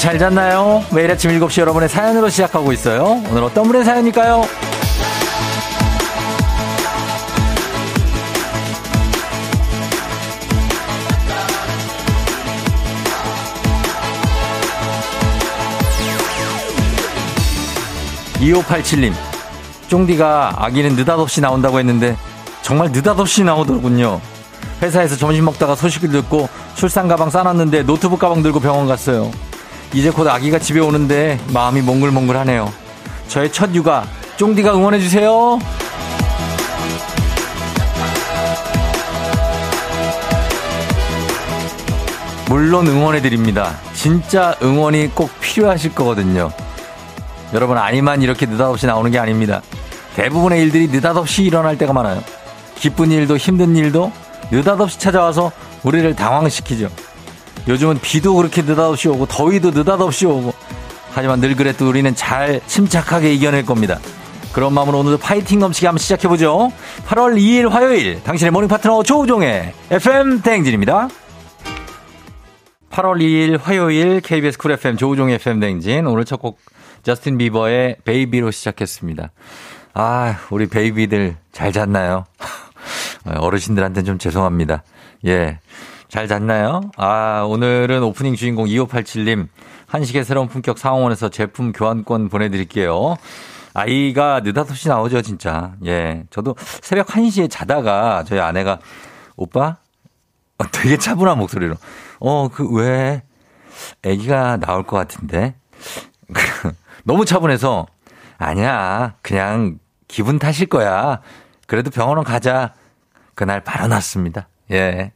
잘 잤나요? 매일 아침 7시 여러분의 사연으로 시작하고 있어요. 오늘 어떤 분의 사연일까요? 2587님, 쫑디가 아기는 느닷없이 나온다고 했는데 정말 느닷없이 나오더군요. 회사에서 점심 먹다가 소식을 듣고 출산 가방 싸놨는데 노트북 가방 들고 병원 갔어요. 이제 곧 아기가 집에 오는데 마음이 몽글몽글하네요. 저의 첫 육아 쫑디가 응원해주세요. 물론 응원해드립니다. 진짜 응원이 꼭 필요하실 거거든요. 여러분 아니만 이렇게 느닷없이 나오는 게 아닙니다. 대부분의 일들이 느닷없이 일어날 때가 많아요. 기쁜 일도 힘든 일도 느닷없이 찾아와서 우리를 당황시키죠. 요즘은 비도 그렇게 느닷없이 오고 더위도 느닷없이 오고 하지만 늘 그래도 우리는 잘 침착하게 이겨낼 겁니다. 그런 마음으로 오늘도 파이팅 넘치게 한번 시작해보죠. 8월 2일 화요일 당신의 morning 파트너 조우종의 FM 대행진입니다. 8월 2일 화요일 KBS 쿨 FM 조우종의 FM 대행진 오늘 첫 곡 저스틴 비버의 Baby로 시작했습니다. 아, 우리 베이비들 잘 잤나요? 어르신들한테는 좀 죄송합니다. 예. 잘 잤나요? 아, 오늘은 오프닝 주인공 2587님, 한식의 새로운 품격 상황원에서 제품 교환권 보내드릴게요. 아이가 느닷없이 나오죠, 진짜. 예. 저도 새벽 1시에 자다가 저희 아내가, 오빠? 어, 되게 차분한 목소리로. 어, 그, 왜? 아기가 나올 것 같은데? 너무 차분해서, 아니야. 그냥 기분 탓일 거야. 그래도 병원은 가자. 그날 바로 났습니다. 예.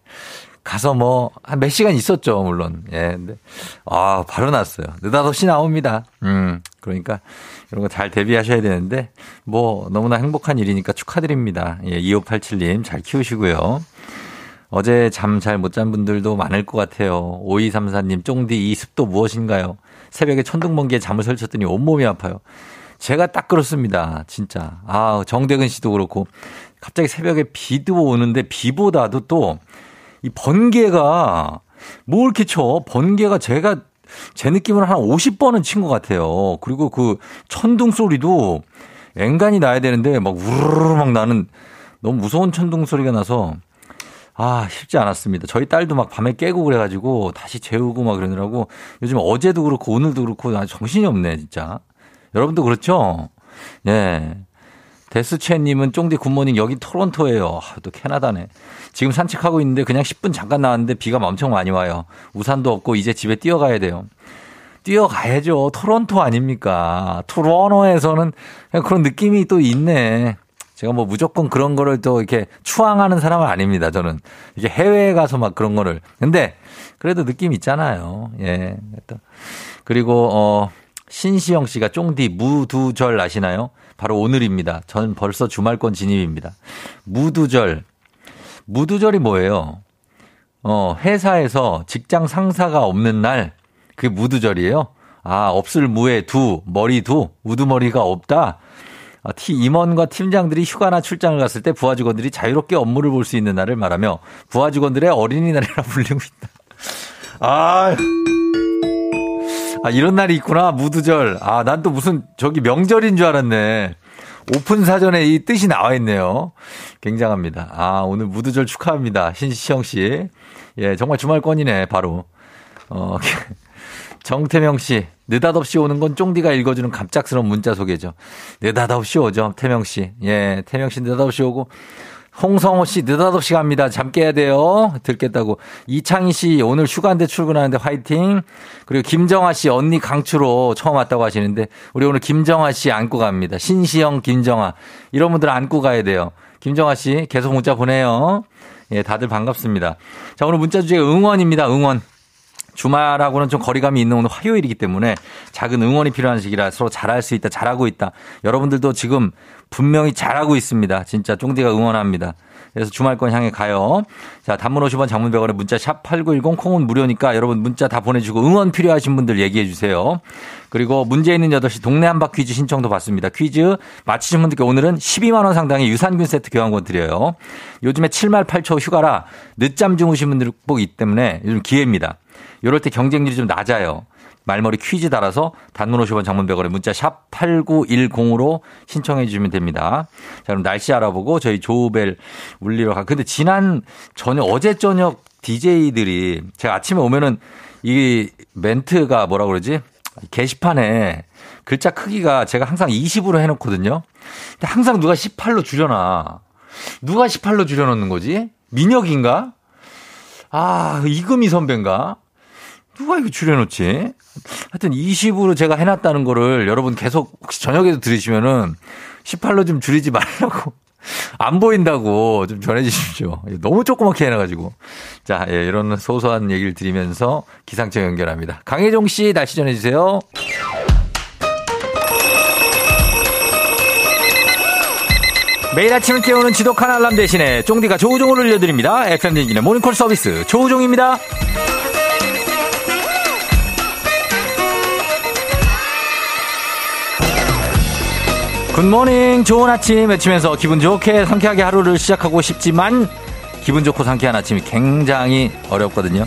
가서 뭐, 한 몇 시간 있었죠, 물론. 예. 근데, 아, 바로 났어요. 느닷없이 나옵니다. 음, 그러니까, 이런 거 잘 대비하셔야 되는데, 뭐, 너무나 행복한 일이니까 축하드립니다. 예, 2587님 잘 키우시고요. 어제 잠 잘 못 잔 분들도 많을 것 같아요. 5234님, 쫑디 이 습도 무엇인가요? 새벽에 천둥번개에 잠을 설쳤더니 온몸이 아파요. 제가 딱 그렇습니다. 진짜. 아, 정대근 씨도 그렇고. 갑자기 새벽에 비도 오는데 비보다도 또 이 번개가 뭐 이렇게 쳐? 번개가 제가 제 느낌으로 한 50번은 친 것 같아요. 그리고 그 천둥 소리도 앵간히 나야 되는데 막 우르르 막 나는 너무 무서운 천둥 소리가 나서 아, 쉽지 않았습니다. 저희 딸도 막 밤에 깨고 그래가지고 다시 재우고 막 그러느라고 요즘 어제도 그렇고 오늘도 그렇고 아, 정신이 없네, 진짜. 여러분도 그렇죠? 예. 데스채님은 쫑디 굿모닝 여기 토론토예요. 아, 또 캐나다네. 지금 산책하고 있는데 그냥 10분 잠깐 나왔는데 비가 엄청 많이 와요. 우산도 없고 이제 집에 뛰어가야 돼요. 뛰어가야죠. 토론토 아닙니까? 토론토에서는 그런 느낌이 또 있네. 제가 뭐 무조건 그런 거를 또 이렇게 추앙하는 사람은 아닙니다. 저는 이게 해외에 가서 막 그런 거를. 근데 그래도 느낌 있잖아요. 예. 그리고 어 신시영 씨가 쫑디 무두절 아시나요? 바로 오늘입니다. 전 벌써 주말권 진입입니다. 무두절. 무두절이 뭐예요? 어, 회사에서 직장 상사가 없는 날, 그게 무두절이에요? 아, 없을 무에 두, 머리 두, 우두머리가 없다? 아, 티, 임원과 팀장들이 휴가나 출장을 갔을 때 부하 직원들이 자유롭게 업무를 볼 수 있는 날을 말하며 부하 직원들의 어린이날이라 불리고 있다. 아, 아, 이런 날이 있구나. 무두절. 아, 난 또 무슨 저기 명절인 줄 알았네. 오픈 사전에 이 뜻이 나와 있네요. 굉장합니다. 아, 오늘 무두절 축하합니다. 신시영 씨. 예, 정말 주말권이네, 바로. 어, 정태명 씨. 느닷없이 오는 건 쫑디가 읽어주는 갑작스러운 문자 소개죠. 느닷없이 오죠, 태명 씨. 예, 태명 씨 느닷없이 오고. 홍성호 씨 느닷없이 갑니다. 잠 깨야 돼요. 듣겠다고. 이창희 씨 오늘 휴가인데 출근하는데 화이팅. 그리고 김정아 씨 언니 강추로 처음 왔다고 하시는데 우리 오늘 김정아 씨 안고 갑니다. 신시영 김정아 이런 분들 안고 가야 돼요. 김정아 씨 계속 문자 보내요. 예, 다들 반갑습니다. 자, 오늘 문자 주제가 응원입니다. 응원. 주말하고는 좀 거리감이 있는 오늘 화요일이기 때문에 작은 응원이 필요한 시기라 서로 잘할 수 있다, 잘하고 있다. 여러분들도 지금 분명히 잘하고 있습니다. 진짜 쫑디가 응원합니다. 그래서 주말권 향해 가요. 자, 단문 50원 장문 100원에 문자 샵 8910 콩은 무료니까 여러분 문자 다 보내주고 응원 필요하신 분들 얘기해 주세요. 그리고 문제 있는 8시 동네 한바 퀴즈 신청도 받습니다. 퀴즈 맞히신 분들께 오늘은 12만원 상당의 유산균 세트 교환권 드려요. 요즘에 7말 8초 휴가라 늦잠 주무신 분들 꼭 있기 때문에 요즘 기회입니다. 이럴 때 경쟁률이 좀 낮아요. 말머리 퀴즈 달아서 단문 50원 장문 100원에 문자 샵 8910으로 신청해 주시면 됩니다. 자, 그럼 날씨 알아보고 저희 조우벨 울리러 가. 근데 지난 저녁, 어제 저녁 DJ들이 제가 아침에 오면은 이 멘트가 뭐라 그러지? 게시판에 글자 크기가 제가 항상 20으로 해놓거든요. 근데 항상 누가 18로 줄여놔. 누가 18로 줄여놓는 거지? 민혁인가? 아, 이금희 선배인가? 누가 이거 줄여놓지? 하여튼 20으로 제가 해놨다는 거를 여러분 계속 혹시 저녁에도 들으시면은 18로 좀 줄이지 말라고. 안 보인다고 좀 전해주십시오. 너무 조그맣게 해놔가지고. 자, 예, 이런 소소한 얘기를 드리면서 기상청 연결합니다. 강혜종 씨 날씨 전해주세요. 매일 아침을 깨우는 지독한 알람 대신에 쫑디가 조우종을 올려드립니다. FM 댕진의 모닝콜 서비스 조우종입니다. 굿모닝 좋은 아침 외치면서 기분 좋게 상쾌하게 하루를 시작하고 싶지만 기분 좋고 상쾌한 아침이 굉장히 어렵거든요.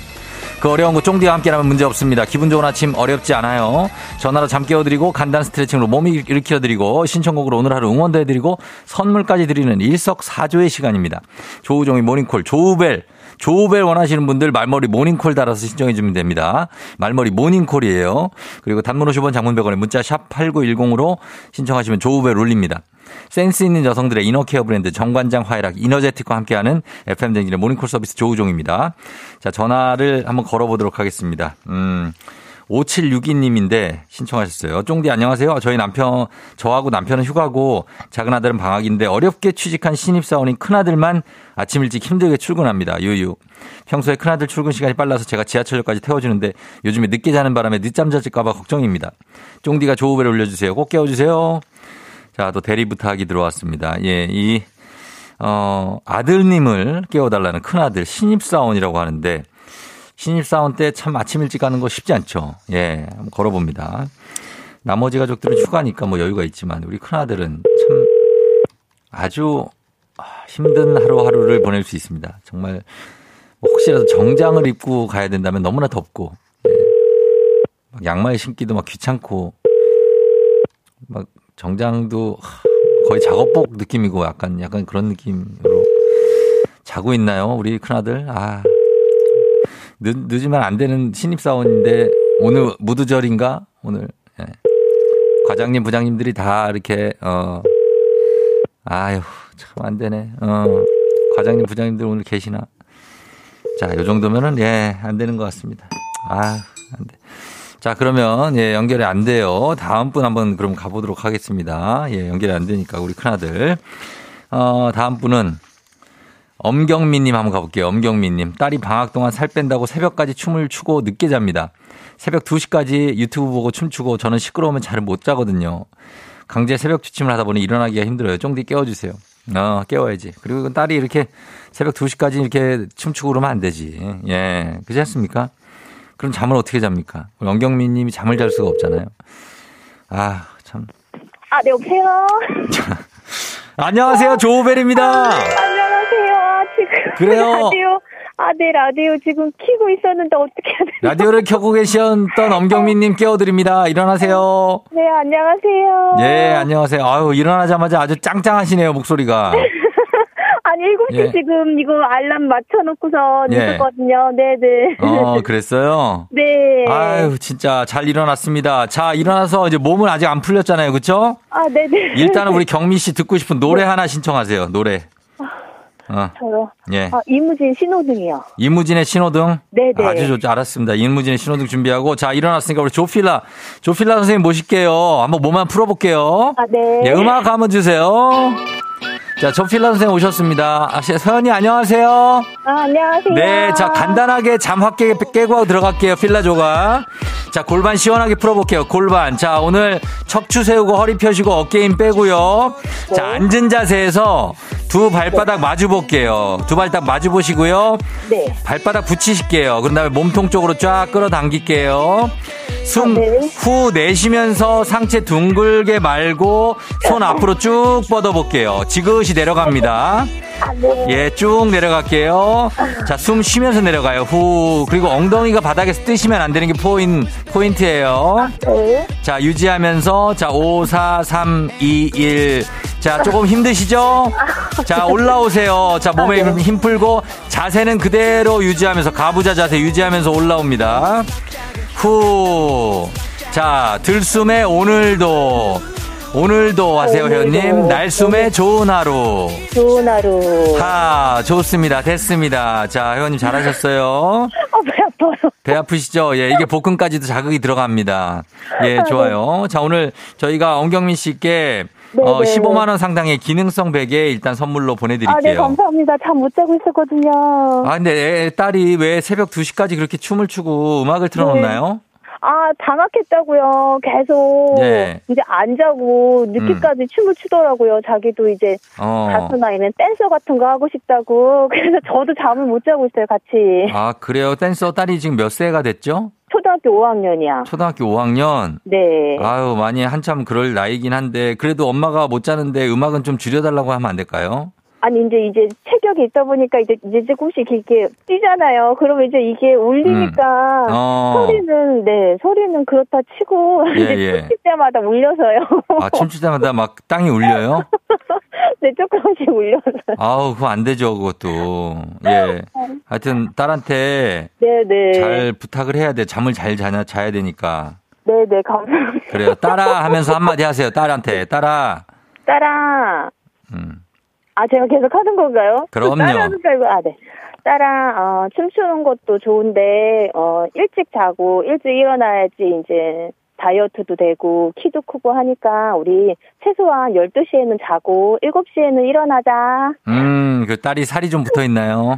그 어려운 거 쫑디와 함께라면 문제 없습니다. 기분 좋은 아침 어렵지 않아요. 전화로 잠 깨워드리고 간단 스트레칭으로 몸 일으켜드리고 신청곡으로 오늘 하루 응원도 해드리고 선물까지 드리는 일석사조의 시간입니다. 조우종의 모닝콜 조우벨 조우벨 원하시는 분들 말머리 모닝콜 달아서 신청해 주면 됩니다. 말머리 모닝콜이에요. 그리고 단문 50원 장문 100원에 문자 샵 8910으로 신청하시면 조우벨 올립니다. 센스 있는 여성들의 inner care 브랜드 정관장 화이락 이너제틱과 함께하는 FM 대행진의 모닝콜 서비스 조우종입니다. 자, 전화를 한번 걸어보도록 하겠습니다. 음. 5762님인데 신청하셨어요. 쫑디 안녕하세요. 저희 남편, 저하고 남편은 휴가고 작은 아들은 방학인데 어렵게 취직한 신입사원인 큰아들만 아침 일찍 힘들게 출근합니다. 유유. 평소에 큰아들 출근 시간이 빨라서 제가 지하철역까지 태워주는데 요즘에 늦게 자는 바람에 늦잠 자질까봐 걱정입니다. 쫑디가 조우벨 올려주세요. 꼭 깨워주세요. 자, 또 대리 부탁이 들어왔습니다. 예, 이, 어, 아들님을 깨워달라는 큰아들, 신입사원이라고 하는데, 신입사원 때 참 아침 일찍 가는 거 쉽지 않죠. 예, 한번 걸어봅니다. 나머지 가족들은 휴가니까 뭐 여유가 있지만, 우리 큰아들은 참 아주 힘든 하루하루를 보낼 수 있습니다. 정말, 혹시라도 정장을 입고 가야 된다면 너무나 덥고, 예. 양말 신기도 막 귀찮고, 막 정장도 거의 작업복 느낌이고 약간 약간 그런 느낌으로 자고 있나요? 우리 큰아들. 아. 늦, 늦으면 안 되는 신입사원인데 오늘 무드절인가? 오늘. 예. 과장님, 부장님들이 다 이렇게 어 아유, 참 안 되네. 어. 과장님, 부장님들 오늘 계시나? 자, 요 정도면은 예, 안 되는 것 같습니다. 아, 안 돼. 자, 그러면, 예, 연결이 안 돼요. 다음 분 한번 그럼 가보도록 하겠습니다. 예, 연결이 안 되니까, 우리 큰아들. 어, 다음 분은 엄경민님 한번 가볼게요. 엄경민님. 딸이 방학 동안 살 뺀다고 새벽까지 춤을 추고 늦게 잡니다. 새벽 2시까지 유튜브 보고 춤추고 저는 시끄러우면 잘 못 자거든요. 강제 새벽 취침을 하다 보니 일어나기가 힘들어요. 쫑디 깨워주세요. 어, 깨워야지. 그리고 딸이 이렇게 새벽 2시까지 이렇게 춤추고 그러면 안 되지. 예. 그렇지 않습니까? 그럼 잠을 어떻게 잡니까? 영경민 님이 잠을 잘 수가 없잖아요. 아, 참. 아, 네, 여보세요? 안녕하세요. 조우벨입니다. 그래요. 라디오. 아, 네, 라디오 지금 키고 있었는데 어떻게 해야 되나? 라디오를 켜고 계셨던 엄경민 님 깨워드립니다. 일어나세요. 네, 안녕하세요. 예, 안녕하세요. 아유, 일어나자마자 아주 짱짱하시네요, 목소리가. 아니, 7시 예. 지금 이거 알람 맞춰놓고서 예. 늦었거든요. 네네. 어, 그랬어요? 네. 아유, 진짜 잘 일어났습니다. 자, 일어나서 이제 몸은 아직 안 풀렸잖아요. 그쵸? 아, 네네. 일단은 우리 경민 씨 듣고 싶은 노래 하나 신청하세요. 노래. 어, 저요. 예. 아, 이무진 신호등이요. 이무진의 신호등. 네네. 아주 좋죠. 알았습니다. 이무진의 신호등 준비하고. 자, 일어났으니까 우리 조필라. 조필라 선생님 모실게요. 한번 몸만 풀어볼게요. 아, 네. 예, 음악 한번 주세요. 자, 조필라 선생님 오셨습니다. 아, 서연이 안녕하세요. 아, 안녕하세요. 네, 자, 간단하게 잠확 깨, 깨고 들어갈게요. 필라조가. 자, 골반 시원하게 풀어볼게요. 골반. 자, 오늘 척추 세우고 허리 펴시고 어깨 힘 빼고요. 자, 앉은 자세에서 두 발바닥 마주 볼게요. 두 발바닥 마주 보시고요. 네. 발바닥 붙이실게요. 그런 다음에 몸통 쪽으로 쫙 끌어당길게요. 숨. 후 내쉬면서 상체 둥글게 말고 손 앞으로 쭉 뻗어볼게요. 지그시 내려갑니다. 예, 쭉 내려갈게요. 자, 숨 쉬면서 내려가요. 후. 그리고 엉덩이가 바닥에서 뜨시면 안 되는 게 포인, 포인트예요. 네. 자, 유지하면서, 자, 5, 4, 3, 2, 1. 자, 조금 힘드시죠? 자, 올라오세요. 자, 몸에 아, 네. 힘 풀고, 자세는 그대로 유지하면서, 가부좌 자세 유지하면서 올라옵니다. 후. 자, 들숨에 오늘도. 오늘도 하세요, 오늘도. 회원님. 날숨에 좋은 하루. 좋은 하루. 하, 좋습니다. 됐습니다. 자, 회원님 잘하셨어요. 아, 배 아파요. 배 아프시죠? 예, 이게 복근까지도 자극이 들어갑니다. 예, 좋아요. 자, 오늘 저희가 엉경민 씨께 어, 네네. 15만 원 상당의 기능성 베개 일단 선물로 아, 네, 보내드릴게요. 감사합니다. 잠 못 자고 있었거든요. 아, 근데 애- 딸이 왜 새벽 2시까지 그렇게 춤을 추고 음악을 틀어놓나요? 아, 장악했다고요. 계속. 예. 이제 안 자고 늦게까지 춤을 추더라고요. 자기도 이제 어. 가수나 이런 댄서 같은 거 하고 싶다고. 그래서 저도 잠을 못 자고 있어요, 같이. 아, 그래요? 댄서 딸이 지금 몇 세가 됐죠? 초등학교 5학년이야. 초등학교 5학년? 네. 아유, 많이 한참 그럴 나이긴 한데, 그래도 엄마가 못 자는데 음악은 좀 줄여달라고 하면 안 될까요? 아니, 이제, 이제 체격이 있다 보니까 이제, 이제 조금씩 이렇게 뛰잖아요. 그러면 이제 이게 울리니까. 어. 소리는, 네, 소리는 그렇다 치고. 예, 이제 예. 춤출 때마다 울려서요. 아, 춤출 때마다 막 땅이 울려요? 네, 조금씩 울려서요. 아우, 그거 안 되죠, 그것도. 예. 하여튼, 딸한테 네네. 잘 부탁을 해야 돼. 잠을 잘 자냐, 자야 되니까. 네네, 감사합니다. 그래요. 따라 하면서 한마디 하세요, 딸한테. 따라. 따라. 음. 아, 제가 계속 하는 건가요? 그럼요. 따라하는 거 아, 네. 따라, 어, 춤추는 것도 좋은데, 어, 일찍 자고, 일찍 일어나야지, 이제, 다이어트도 되고, 키도 크고 하니까, 우리 최소한 12시에는 자고, 7시에는 일어나자. 음, 그 딸이 살이 좀 붙어 있나요?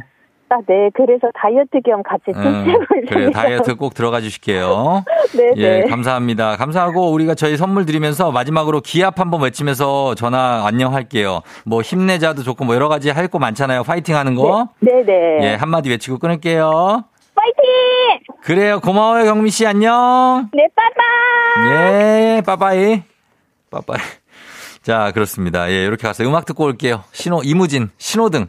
아, 네. 그래서 다이어트 겸 같이 음, 춤추고 있습니다. 그래요. 다이어트 꼭 들어가 주실게요. 네네. 예, 감사합니다. 감사하고 우리가 저희 선물 드리면서 마지막으로 기합 한번 외치면서 전화 안녕할게요. 뭐 힘내자도 좋고 뭐 여러 가지 할 거 많잖아요. 파이팅 하는 거. 네네. 예, 한마디 외치고 끊을게요. 파이팅! 그래요. 고마워요, 경미 씨. 안녕. 네, 빠빠! 예, 빠빠이. 빠빠이. 자, 그렇습니다. 예, 이렇게 가서 음악 듣고 올게요. 신호, 이무진, 신호등.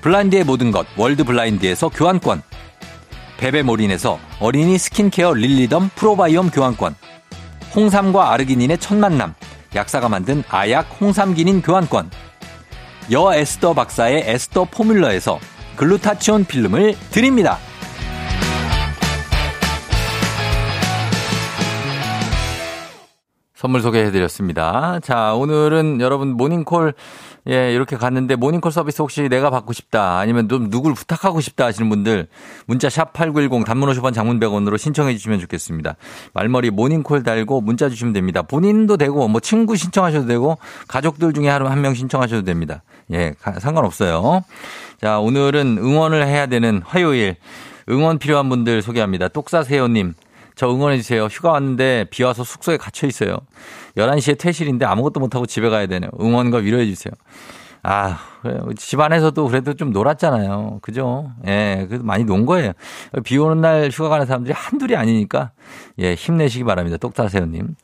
블라인드의 모든 것 월드 블라인드에서 교환권. 베베몰인에서 어린이 스킨케어 릴리덤 프로바이옴 교환권. 홍삼과 아르기닌의 첫 만남. 약사가 만든 아약 홍삼기닌 교환권. 여 에스더 박사의 에스더 포뮬러에서 글루타치온 필름을 드립니다. 선물 소개해드렸습니다. 자, 오늘은 여러분 모닝콜 예, 이렇게 갔는데 모닝콜 서비스 혹시 내가 받고 싶다 아니면 좀 누굴 부탁하고 싶다 하시는 분들 문자 샵 8910 단문 50원 장문 100원으로 신청해 주시면 좋겠습니다. 말머리 모닝콜 달고 문자 주시면 됩니다. 본인도 되고 뭐 친구 신청하셔도 되고 가족들 중에 하루 한 명 신청하셔도 됩니다. 예, 상관없어요. 자, 오늘은 응원을 해야 되는 화요일 응원 필요한 분들 소개합니다. 똑사세요님. 저 응원해주세요. 휴가 왔는데 비 와서 숙소에 갇혀 있어요. 11시에 퇴실인데 아무것도 못하고 집에 가야 되네요. 응원과 위로해주세요. 아, 집안에서도 그래도 좀 놀았잖아요. 그죠? 예, 그래도 많이 논 거예요. 비 오는 날 휴가 가는 사람들이 한둘이 아니니까, 예, 힘내시기 바랍니다. 똑타세요님.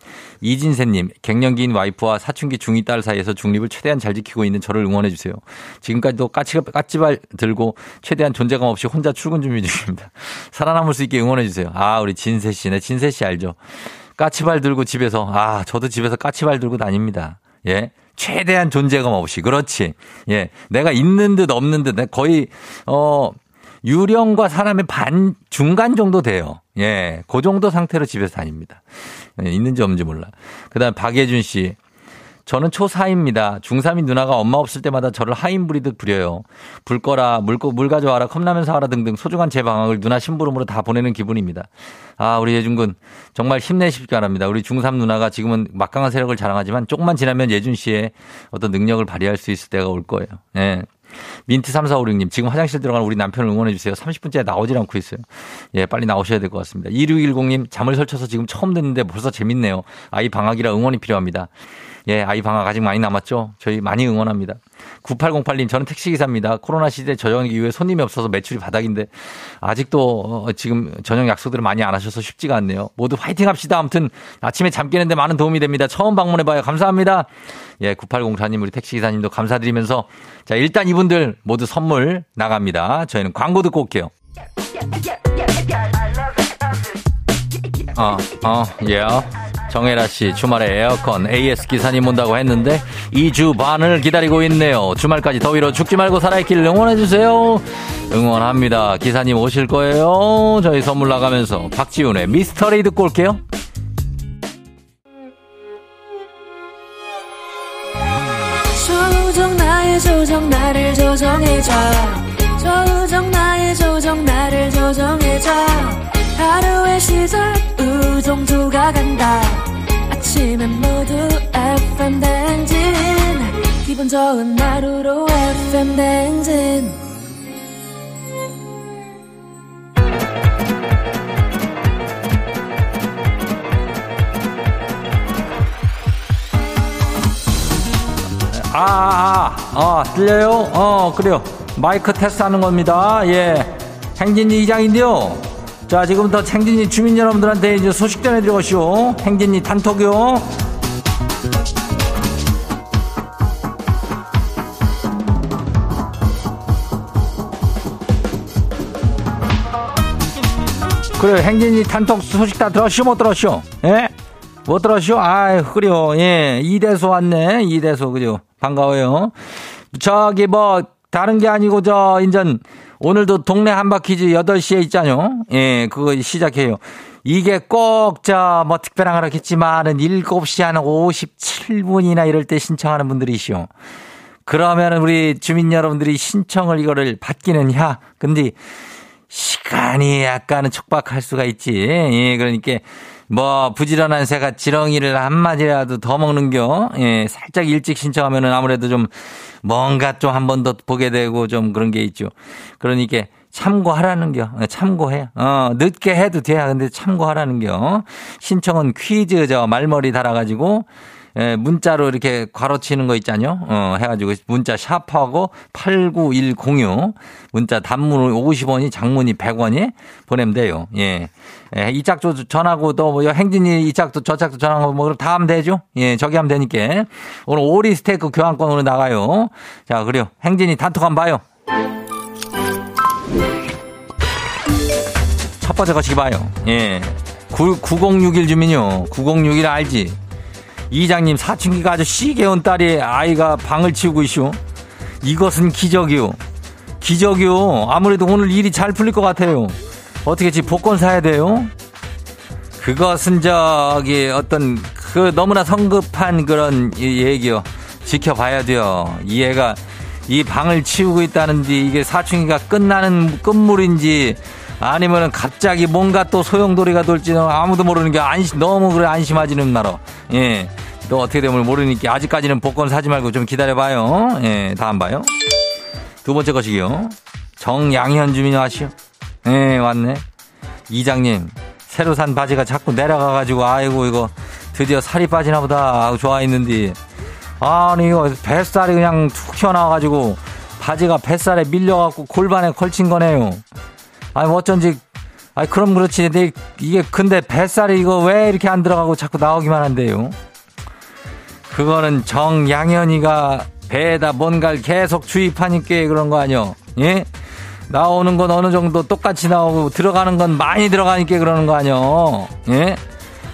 이진세님, 갱년기인 와이프와 사춘기 중2 딸 사이에서 중립을 최대한 잘 지키고 있는 저를 응원해주세요. 지금까지도 까치, 까치발 들고 최대한 존재감 없이 혼자 출근 준비 중입니다. 살아남을 수 있게 응원해주세요. 아, 우리 진세 씨네. 진세 씨 알죠? 까치발 들고 집에서, 아, 저도 집에서 까치발 들고 다닙니다. 예. 최대한 존재감 없이. 그렇지. 예. 내가 있는 듯 없는 듯 거의, 어, 유령과 사람의 반, 중간 정도 돼요. 예. 그 정도 상태로 집에서 다닙니다. 예, 있는지 없는지 몰라. 그 다음 박예준 씨. 저는 초4입니다. 중3인 누나가 엄마 없을 때마다 저를 하인 부리듯 부려요. 불 거라, 물, 물 가져와라, 컵라면 사와라 등등 소중한 제 방학을 누나 심부름으로 다 보내는 기분입니다. 아, 우리 예준군. 정말 힘내시기 바랍니다. 우리 중3 누나가 지금은 막강한 세력을 자랑하지만 조금만 지나면 예준 씨의 어떤 능력을 발휘할 수 있을 때가 올 거예요. 예. 민트 3456님, 지금 화장실 들어가는 우리 남편을 응원해주세요. 30분째 나오질 않고 있어요. 예, 빨리 나오셔야 될 것 같습니다. 2610님, 잠을 설쳐서 지금 처음 듣는데 벌써 재밌네요. 아이 방학이라 응원이 필요합니다. 예, 아이 방학 아직 많이 남았죠? 저희 많이 응원합니다. 9808님, 저는 택시기사입니다. 코로나 시대 저녁 이후에 손님이 없어서 매출이 바닥인데, 아직도 어, 지금 저녁 약속들을 많이 안 하셔서 쉽지가 않네요. 모두 화이팅 합시다. 아무튼 아침에 잠 깨는데 많은 도움이 됩니다. 처음 방문해봐요. 감사합니다. 예, 9804님, 우리 택시기사님도 감사드리면서, 자, 일단 이분들 모두 선물 나갑니다. 저희는 광고 듣고 올게요. 어, 어, 예. Yeah. 정혜라 씨, 주말에 에어컨 AS 기사님 온다고 했는데 2주 반을 기다리고 있네요. 주말까지 더위로 죽지 말고 살아있기를 응원해주세요. 응원합니다. 기사님 오실 거예요. 저희 선물 나가면서 박지훈의 미스터리 듣고 올게요. 조정 나의 조정 나를 조정해줘 조정 나의 조정 나를 조정해줘 하루의 시절 우정조가 간다 아침엔 모두 FM 댕진 기분 좋은 하루로 FM 댕진 아, 아, 아, 아, 들려요? 어, 그래요. 마이크 테스트 하는 겁니다. 예. 행진이 이장인데요. 자, 지금부터 행진이 주민 여러분들한테 이제 소식 전해드려오시오. 행진이 단톡이요. 그래, 행진이 단톡 소식 다 들었시오? 못 들었시오? 예? 못 들었시오? 아이, 그래요. 예. 이대소 왔네. 이대소, 그죠? 반가워요. 저기 뭐, 다른 게 아니고, 저, 인전, 오늘도 동네 한바퀴즈 8시에 있잖요. 예, 그거 시작해요. 이게 꼭, 저, 뭐, 특별한 거라겠지만은 7시 한 57분이나 이럴 때 신청하는 분들이시오. 그러면은 우리 주민 여러분들이 신청을 이거를 받기는 야. 근데 시간이 약간은 촉박할 수가 있지. 예, 그러니까 뭐 부지런한 새가 지렁이를 한 마디라도 더 먹는겨. 예, 살짝 일찍 신청하면은 아무래도 좀 뭔가 좀 한 번 더 보게 되고 좀 그런 게 있죠. 그러니까 참고하라는 겨. 예, 참고해. 어, 늦게 해도 돼. 근데 참고하라는 겨. 신청은 퀴즈 저 말머리 달아가지고 예, 문자로 이렇게 괄호 치는 거 있잖요. 어, 해가지고 문자 샵하고 89106 문자 단문 50원이 장문이 100원이 보내면 돼요. 예. 예, 이 짝도 전하고 또 뭐 행진이 이 짝도 저 짝도 전하고 뭐 다 하면 되죠. 예, 저기 하면 되니까. 오늘 오리 스테이크 교환권으로 나가요. 자, 그래요. 행진이 단톡 한번 봐요. 첫 번째 거시기 봐요. 예. 9, 9061 주민요. 9061 알지? 이장님 사춘기가 아주 시게 온 딸이 아이가 방을 치우고 있쇼. 이것은 기적이요. 기적이요. 아무래도 오늘 일이 잘 풀릴 것 같아요. 어떻게 지 복권 사야 돼요? 그것은 저기 어떤 그 너무나 성급한 그런 얘기요. 지켜봐야 돼요. 이 애가 이 방을 치우고 있다는데 이게 사춘기가 끝나는 끝물인지 아니면은 갑자기 뭔가 또 소용돌이가 돌지는 아무도 모르는 게 안심 너무 그래 안심하지는 말어. 예. 또 어떻게 되면 모르니까 아직까지는 복권 사지 말고 좀 기다려봐요. 예, 다음 봐요. 두 번째 것이요. 정양현 주민 와시오. 예, 왔네. 이장님, 새로 산 바지가 자꾸 내려가가지고, 아이고, 이거 드디어 살이 빠지나 보다. 하고 좋아했는데. 아니, 이거 뱃살이 그냥 툭 튀어나와가지고, 바지가 뱃살에 밀려갖고 골반에 걸친 거네요. 아니, 뭐 어쩐지, 아니, 그럼 그렇지. 근데 이게 근데 뱃살이 이거 왜 이렇게 안 들어가고 자꾸 나오기만 한대요. 그거는 정양현이가 배에다 뭔가를 계속 주입하니까 그런 거 아니요? 예? 나오는 건 어느 정도 똑같이 나오고 들어가는 건 많이 들어가니까 그러는 거 아니요? 예?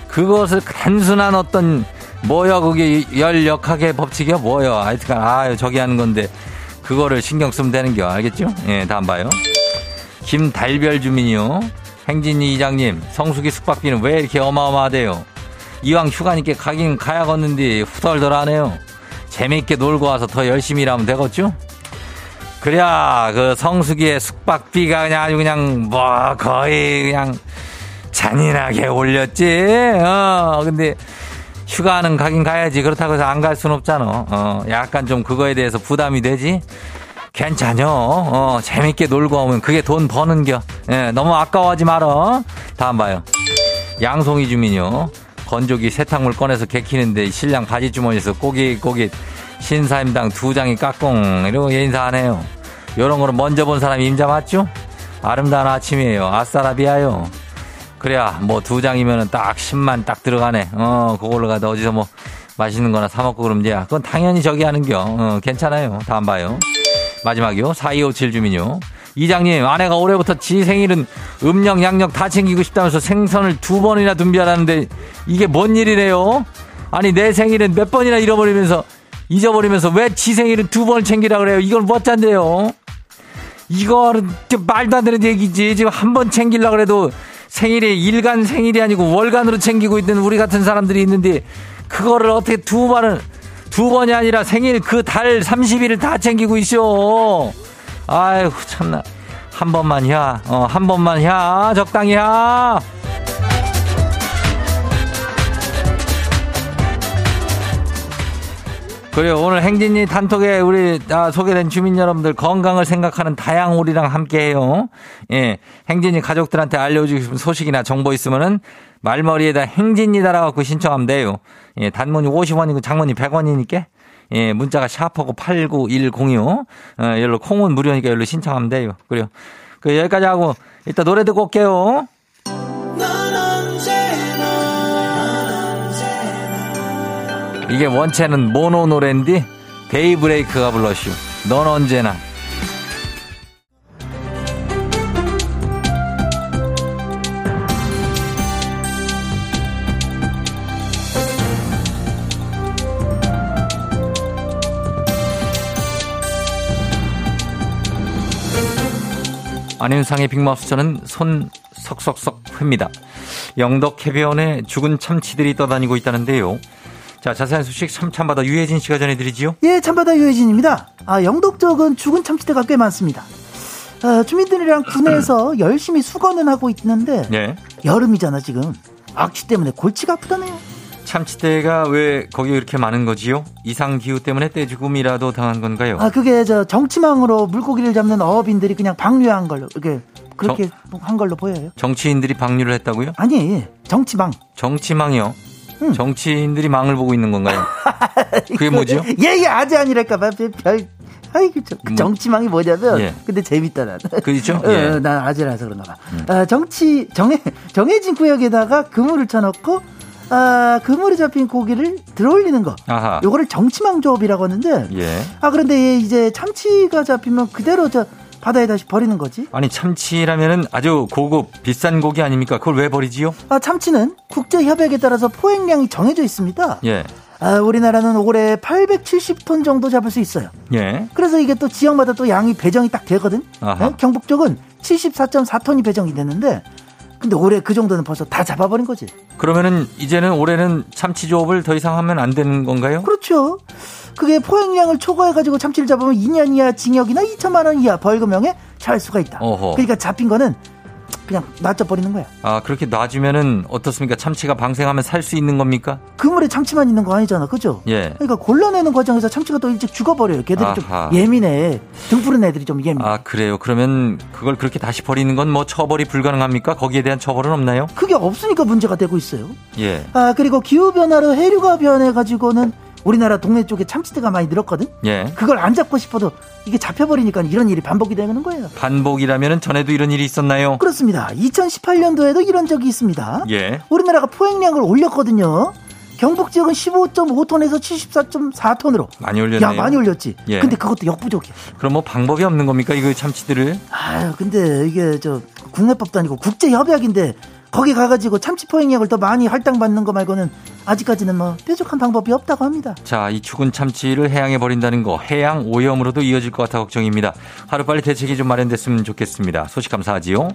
그것을 단순한 어떤 뭐야 그게 열 역학의 법칙이야 뭐야 하여튼간 아 저기 하는 건데 그거를 신경 쓰면 되는 겨 알겠죠? 예 다음 봐요 김달별 주민이요 행진이 이장님 성수기 숙박비는 왜 이렇게 어마어마하대요 이왕 휴가니까 가긴 가야겠는데 후덜덜하네요. 재미있게 놀고 와서 더 열심히 일하면 되겠죠? 그래야 그 성수기의 숙박비가 그냥 아주 그냥 뭐 거의 그냥 잔인하게 올렸지. 어 근데 휴가는 가긴 가야지. 그렇다고 해서 안 갈 순 없잖아. 어 약간 좀 그거에 대해서 부담이 되지. 괜찮요. 어 재밌게 놀고 오면 그게 돈 버는겨. 예, 너무 아까워하지 말어. 다음 봐요. 양송이 주민요. 건조기 세탁물 꺼내서 개키는데 신랑 바지 주머니에서 꼬깃꼬깃 신사임당 두 장이 깍꿍 이러고 인사하네요. 요런 거는 먼저 본 사람이 임자 맞죠? 아름다운 아침이에요. 아싸라비아요. 그래야 뭐 두 장이면은 딱 10만 딱 들어가네. 어, 그걸로 가다 어디서 뭐 맛있는 거나 사 먹고 그러면 돼야. 그건 당연히 저기 하는겨. 어, 괜찮아요. 다음 봐요. 마지막이요. 4257 주민요. 이장님, 아내가 올해부터 지 생일은 음력, 양력 다 챙기고 싶다면서 생선을 두 번이나 준비하라는데 이게 뭔 일이래요? 아니, 내 생일은 몇 번이나 잃어버리면서 잊어버리면서 왜 지 생일은 두 번을 챙기라 그래요? 이걸 뭐짠데요? 이거는 말도 안 되는 얘기지. 지금 한 번 챙기려고 그래도 생일이 일간 생일이 아니고 월간으로 챙기고 있는 우리 같은 사람들이 있는데 그거를 어떻게 두 번을 두 번이 아니라 생일 그 달 30일을 다 챙기고 있어. 아이고 참나 한 번만 야, 어, 한 번만 야, 적당히 야. 그래요. 오늘 행진이 단톡에 우리 아, 소개된 주민 여러분들 건강을 생각하는 다양오리랑 함께해요. 예, 행진이 가족들한테 알려주고 싶은 소식이나 정보 있으면은 말머리에다 행진이다라고 신청하면 돼요. 예, 단문이 50원이고 장문이 100원이니까 예, 문자가 샤프하고 89106. 어, 열로 콩은 무료니까 열로 신청하면 돼요. 그래요. 그 여기까지 하고 이따 노래 듣고 올게요. 이게 원체는 모노 노래인데 데이브레이크가 불러슈. 넌 언제나. 안윤상의 빅마우스 저는 손 석석석 회입니다. 영덕 해변에 죽은 참치들이 떠다니고 있다는데요. 자, 자세한 소식 참 참바다 유혜진 씨가 전해드리지요? 예, 참바다 유혜진입니다. 아, 영덕 쪽은 죽은 참치대가 꽤 많습니다. 아, 주민들이랑 군에서 열심히 수거는 하고 있는데 예. 여름이잖아 지금. 악취 때문에 골치가 아프다네요. 참치대가 왜 거기 이렇게 많은 거지요? 이상 기후 때문에 떼죽음이라도 당한 건가요? 아 그게 저 정치망으로 물고기를 잡는 어업인들이 그냥 방류한 걸로 이렇게 그렇게 정, 한 걸로 보여요. 정치인들이 방류를 했다고요? 아니 정치망. 정치망이요? 응. 정치인들이 망을 보고 있는 건가요? 그게 뭐죠? 예예 아재 아니랄까봐 별 아이고 저, 그 뭐. 정치망이 뭐냐면 예. 근데 재밌다 난. 그렇죠? 예. 어, 난 아재라서 그런가 봐. 음. 아, 정치 정해 정해진 구역에다가 그물을 쳐놓고 아, 그물에 잡힌 고기를 들어올리는 거. 아하. 요거를 정치망 조업이라고 하는데. 예. 아, 그런데 이제 참치가 잡히면 그대로 저 바다에 다시 버리는 거지. 아니, 참치라면은 아주 고급 비싼 고기 아닙니까? 그걸 왜 버리지요? 아, 참치는 국제 협약에 따라서 포획량이 정해져 있습니다. 예. 아, 우리나라는 올해 870톤 정도 잡을 수 있어요. 예. 그래서 이게 또 지역마다 또 양이 배정이 딱 되거든. 네? 경북 쪽은 74.4톤이 배정이 됐는데 근데 올해 그 정도는 벌써 다 잡아버린 거지. 그러면은 이제는 올해는 참치 조업을 더 이상 하면 안 되는 건가요? 그렇죠. 그게 포획량을 초과해가지고 참치를 잡으면 2년 이하 징역이나 2천만 원 이하 벌금형에 처할 수가 있다. 어허. 그러니까 잡힌 거는 그냥 놔둬버리는 거야. 아, 그렇게 놔주면은 어떻습니까? 참치가 방생하면 살 수 있는 겁니까? 그물에 참치만 있는 거 아니잖아. 그죠? 예. 그러니까 골라내는 과정에서 참치가 또 일찍 죽어버려요. 걔들이 아하. 좀 예민해. 등 푸른 애들이 좀 예민해. 아, 그래요? 그러면 그걸 그렇게 다시 버리는 건 뭐 처벌이 불가능합니까? 거기에 대한 처벌은 없나요? 그게 없으니까 문제가 되고 있어요. 예. 아, 그리고 기후변화로 해류가 변해가지고는 우리나라 동네 쪽에 참치대가 많이 늘었거든. 예. 그걸 안 잡고 싶어도 이게 잡혀버리니까 이런 일이 반복이 되는 거예요. 반복이라면 전에도 이런 일이 있었나요? 그렇습니다. 2018년도에도 이런 적이 있습니다. 예. 우리나라가 포획량을 올렸거든요. 경북 지역은 15.5톤에서 74.4톤으로 많이 올렸네요. 야 많이 올렸지. 예. 근데 그것도 역부족이야. 그럼 뭐 방법이 없는 겁니까 이거 참치들을? 아유 근데 이게 저 국내법도 아니고 국제 협약인데 거기 가가지고 참치 포획약을 더 많이 할당받는 거 말고는 아직까지는 뭐 뾰족한 방법이 없다고 합니다. 자, 이 죽은 참치를 해양에 버린다는 거 해양 오염으로도 이어질 것 같아 걱정입니다. 하루빨리 대책이 좀 마련됐으면 좋겠습니다. 소식 감사하지요.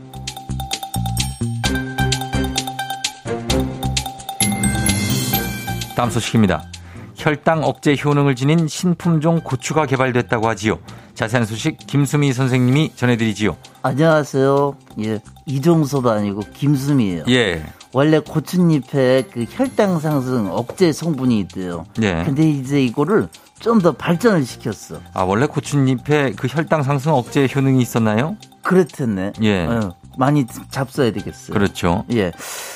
다음 소식입니다. 혈당 억제 효능을 지닌 신품종 고추가 개발됐다고 하지요. 자세한 소식 김수미 선생님이 전해드리지요. 안녕하세요. 예, 이종서도 아니고 김수미예요. 예. 원래 고추잎에 그 혈당 상승 억제 성분이 있대요. 예. 근데 이제 이거를 좀 더 발전을 시켰어. 아 원래 고추잎에 그 혈당 상승 억제 효능이 있었나요? 그렇겠네. 예. 어, 많이 잡숴야 되겠어요. 그렇죠. 예.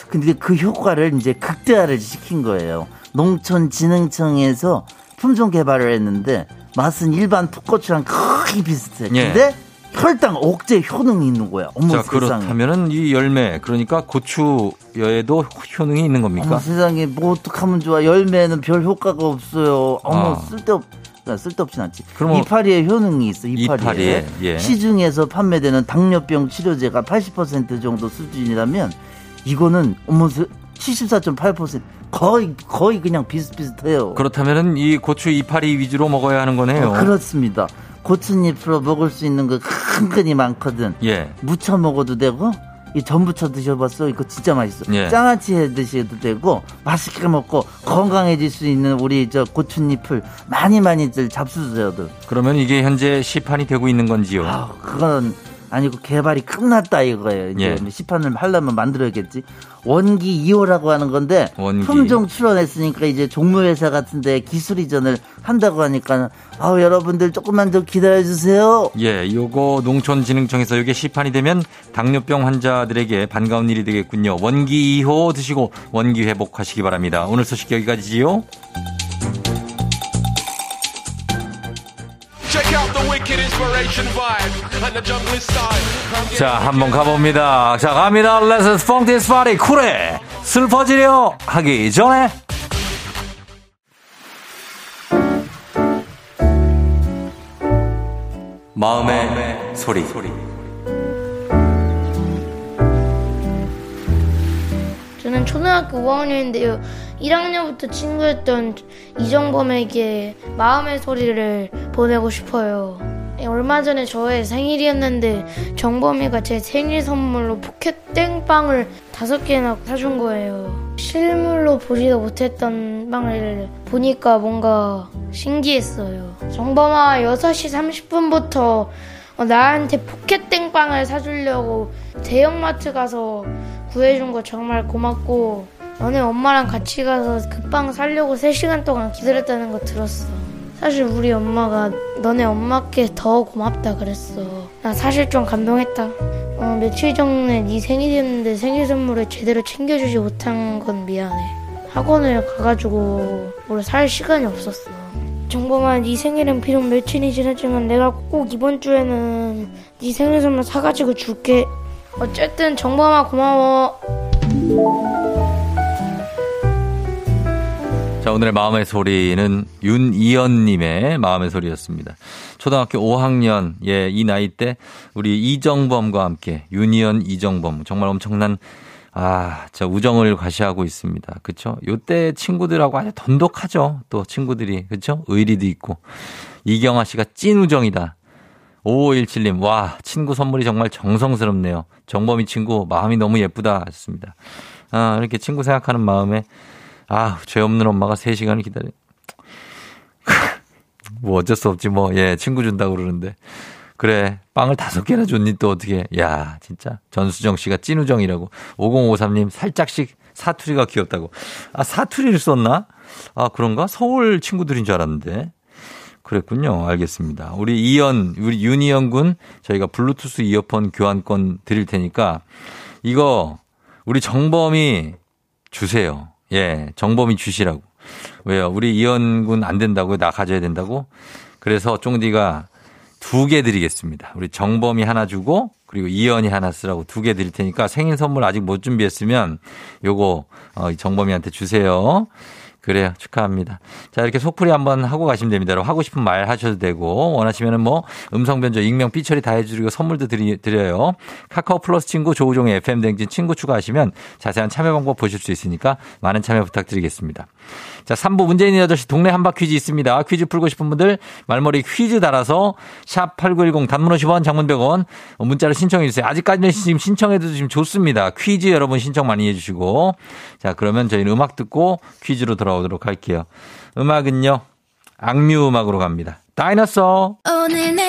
근데 그 효과를 이제 극대화를 시킨 거예요. 농촌진흥청에서 품종 개발을 했는데 맛은 일반 풋고추랑 거의 비슷해. 예. 근데 혈당 억제 효능이 있는 거야. 어머 자, 세상에. 그렇다면은 이 열매 그러니까 고추여에도 효능이 있는 겁니까? 어머 세상에 뭐 어떡하면 좋아. 열매는 별 효과가 없어요. 어머 아. 쓸데없 쓸데없진 않지. 그럼 이파리에 효능이 있어. 이파리에, 이파리에 예. 시중에서 판매되는 당뇨병 치료제가 80% 정도 수준이라면 이거는 어머 74.8% 거의 거의 그냥 비슷비슷해요. 그렇다면은 이 고추 이파리 위주로 먹어야 하는 거네요. 어, 그렇습니다. 고추잎으로 먹을 수 있는 거 큰근이 많거든. 예. 무쳐 먹어도 되고 이 전부쳐 드셔봤어? 이거 진짜 맛있어. 예. 장아찌 해 드셔도 되고 맛있게 먹고 건강해질 수 있는 우리 저 고추잎을 많이 많이들 잡수세요들. 그러면 이게 현재 시판이 되고 있는 건지요? 아, 그건 아니고 개발이 끝났다 이거예요. 이제 예. 시판을 하려면 만들어야겠지. 원기 2호라고 하는 건데 원기. 품종 출원했으니까 이제 종무회사 같은데 기술 이전을 한다고 하니까 아우 여러분들 조금만 더 기다려 주세요. 예, 요거 농촌진흥청에서 이게 시판이 되면 당뇨병 환자들에게 반가운 일이 되겠군요. 원기 2호 드시고 원기 회복하시기 바랍니다. 오늘 소식 여기까지지요. 자, 한번 가봅니다. 자, 갑니다. Let's funk this party. 쿨해. 슬퍼지려 하기 전에. 마음의, 마음의 소리. 소리. 저는 초등학교 5학년인데요. 1학년부터 친구였던 이정범에게 마음의 소리를 보내고 싶어요. 예, 얼마 전에 저의 생일이었는데 정범이가 제 생일 선물로 포켓 땡빵을 다섯 개나 사준 거예요. 실물로 보지도 못했던 빵을 보니까 뭔가 신기했어요. 정범아 6시 30분부터 나한테 포켓 땡빵을 사주려고 대형마트 가서 구해준 거 정말 고맙고 너네 엄마랑 같이 가서 그 빵 사려고 3시간 동안 기다렸다는 거 들었어. 사실 우리 엄마가 너네 엄마께 더 고맙다 그랬어. 나 사실 좀 감동했다. 어, 며칠 전에 네 생일이었는데 생일 선물을 제대로 챙겨주지 못한 건 미안해. 학원을 가가지고 오래 살 시간이 없었어. 정범아, 네 생일은 비록 며칠이 지났지만 내가 꼭 이번 주에는 네 생일 선물 사가지고 줄게. 어쨌든 정범아 고마워. 자, 오늘의 마음의 소리는 윤이연님의 마음의 소리였습니다. 초등학교 5학년, 예, 이 나이 때 우리 이정범과 함께 윤이연, 이정범 정말 엄청난 아, 저 우정을 과시하고 있습니다. 그쵸? 요때 친구들하고 아주 돈독하죠. 또 친구들이. 그쵸? 의리도 있고. 이경아 씨가 찐 우정이다. 5517님, 와, 친구 선물이 정말 정성스럽네요. 정범이 친구, 마음이 너무 예쁘다. 하셨습니다. 아, 이렇게 친구 생각하는 마음에 아, 죄 없는 엄마가 3시간을 기다려. 뭐 어쩔 수 없지 뭐, 예, 친구 준다고 그러는데. 그래, 빵을 다섯 개나 줬니 또 어떻게. 야, 진짜. 전수정 씨가 찐우정이라고. 5053님 살짝씩 사투리가 귀엽다고. 아, 사투리를 썼나? 아, 그런가? 서울 친구들인 줄 알았는데. 그랬군요. 알겠습니다. 우리 이연, 우리 윤희연 군 저희가 블루투스 이어폰 교환권 드릴 테니까 이거 우리 정범이 주세요. 예, 정범이 주시라고. 왜요? 우리 이연 군안 된다고요? 나 가져야 된다고? 그래서 쫑디가 두 개 드리겠습니다. 우리 정범이 하나 주고 그리고 이연이 하나 쓰라고 두 개 드릴 테니까 생일 선물 아직 못 준비했으면 요거 어, 정범이한테 주세요. 그래요. 축하합니다. 자, 이렇게 속풀이 한번 하고 가시면 됩니다. 하고 싶은 말 하셔도 되고, 원하시면은 뭐, 음성 변조, 익명, 삐처리 다 해주고 선물도 드리, 드려요. 카카오 플러스 친구 조우종의 FM댕진 친구 추가하시면 자세한 참여 방법 보실 수 있으니까 많은 참여 부탁드리겠습니다. 자, 3부 문재인의 8시 동네 한바 퀴즈 있습니다. 퀴즈 풀고 싶은 분들 말머리 퀴즈 달아서 샵 8910 단문 50원 장문 100원 문자로 신청해 주세요. 아직까지는 지금 신청해도 지금 좋습니다. 퀴즈 여러분 신청 많이 해 주시고. 자, 그러면 저희는 음악 듣고 퀴즈로 돌아오 도록 할게요. 음악은요. 악뮤 음악으로 갑니다. 다이너소. 오늘 내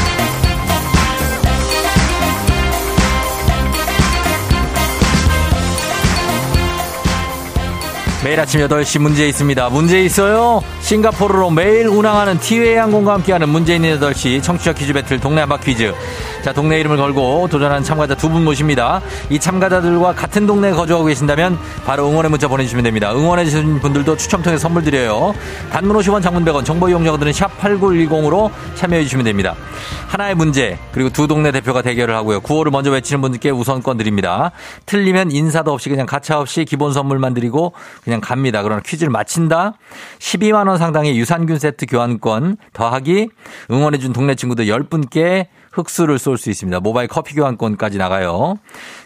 매일 아침 8시 문제 있습니다. 문제 있어요? 싱가포르로 매일 운항하는 티웨이 항공과 함께하는 문제 있는 8시 청취자 퀴즈 배틀 동네 한바 퀴즈. 자, 동네 이름을 걸고 도전하는 참가자 두 분 모십니다. 이 참가자들과 같은 동네에 거주하고 계신다면 바로 응원의 문자 보내주시면 됩니다. 응원해주신 분들도 추첨 통해 선물 드려요. 단문 50원 장문 100원 정보 이용자들은 샵 8910으로 참여해주시면 됩니다. 하나의 문제 그리고 두 동네 대표가 대결을 하고요. 구호를 먼저 외치는 분들께 우선권 드립니다. 틀리면 인사도 없이 그냥 가차 없이 기본 선물만 드리고 그냥 갑니다. 그러나 퀴즈를 마친다. 12만 원 상당의 유산균 세트 교환권 더하기 응원해 준 동네 친구들 10분께 흑수를 쏠 수 있습니다. 모바일 커피 교환권까지 나가요.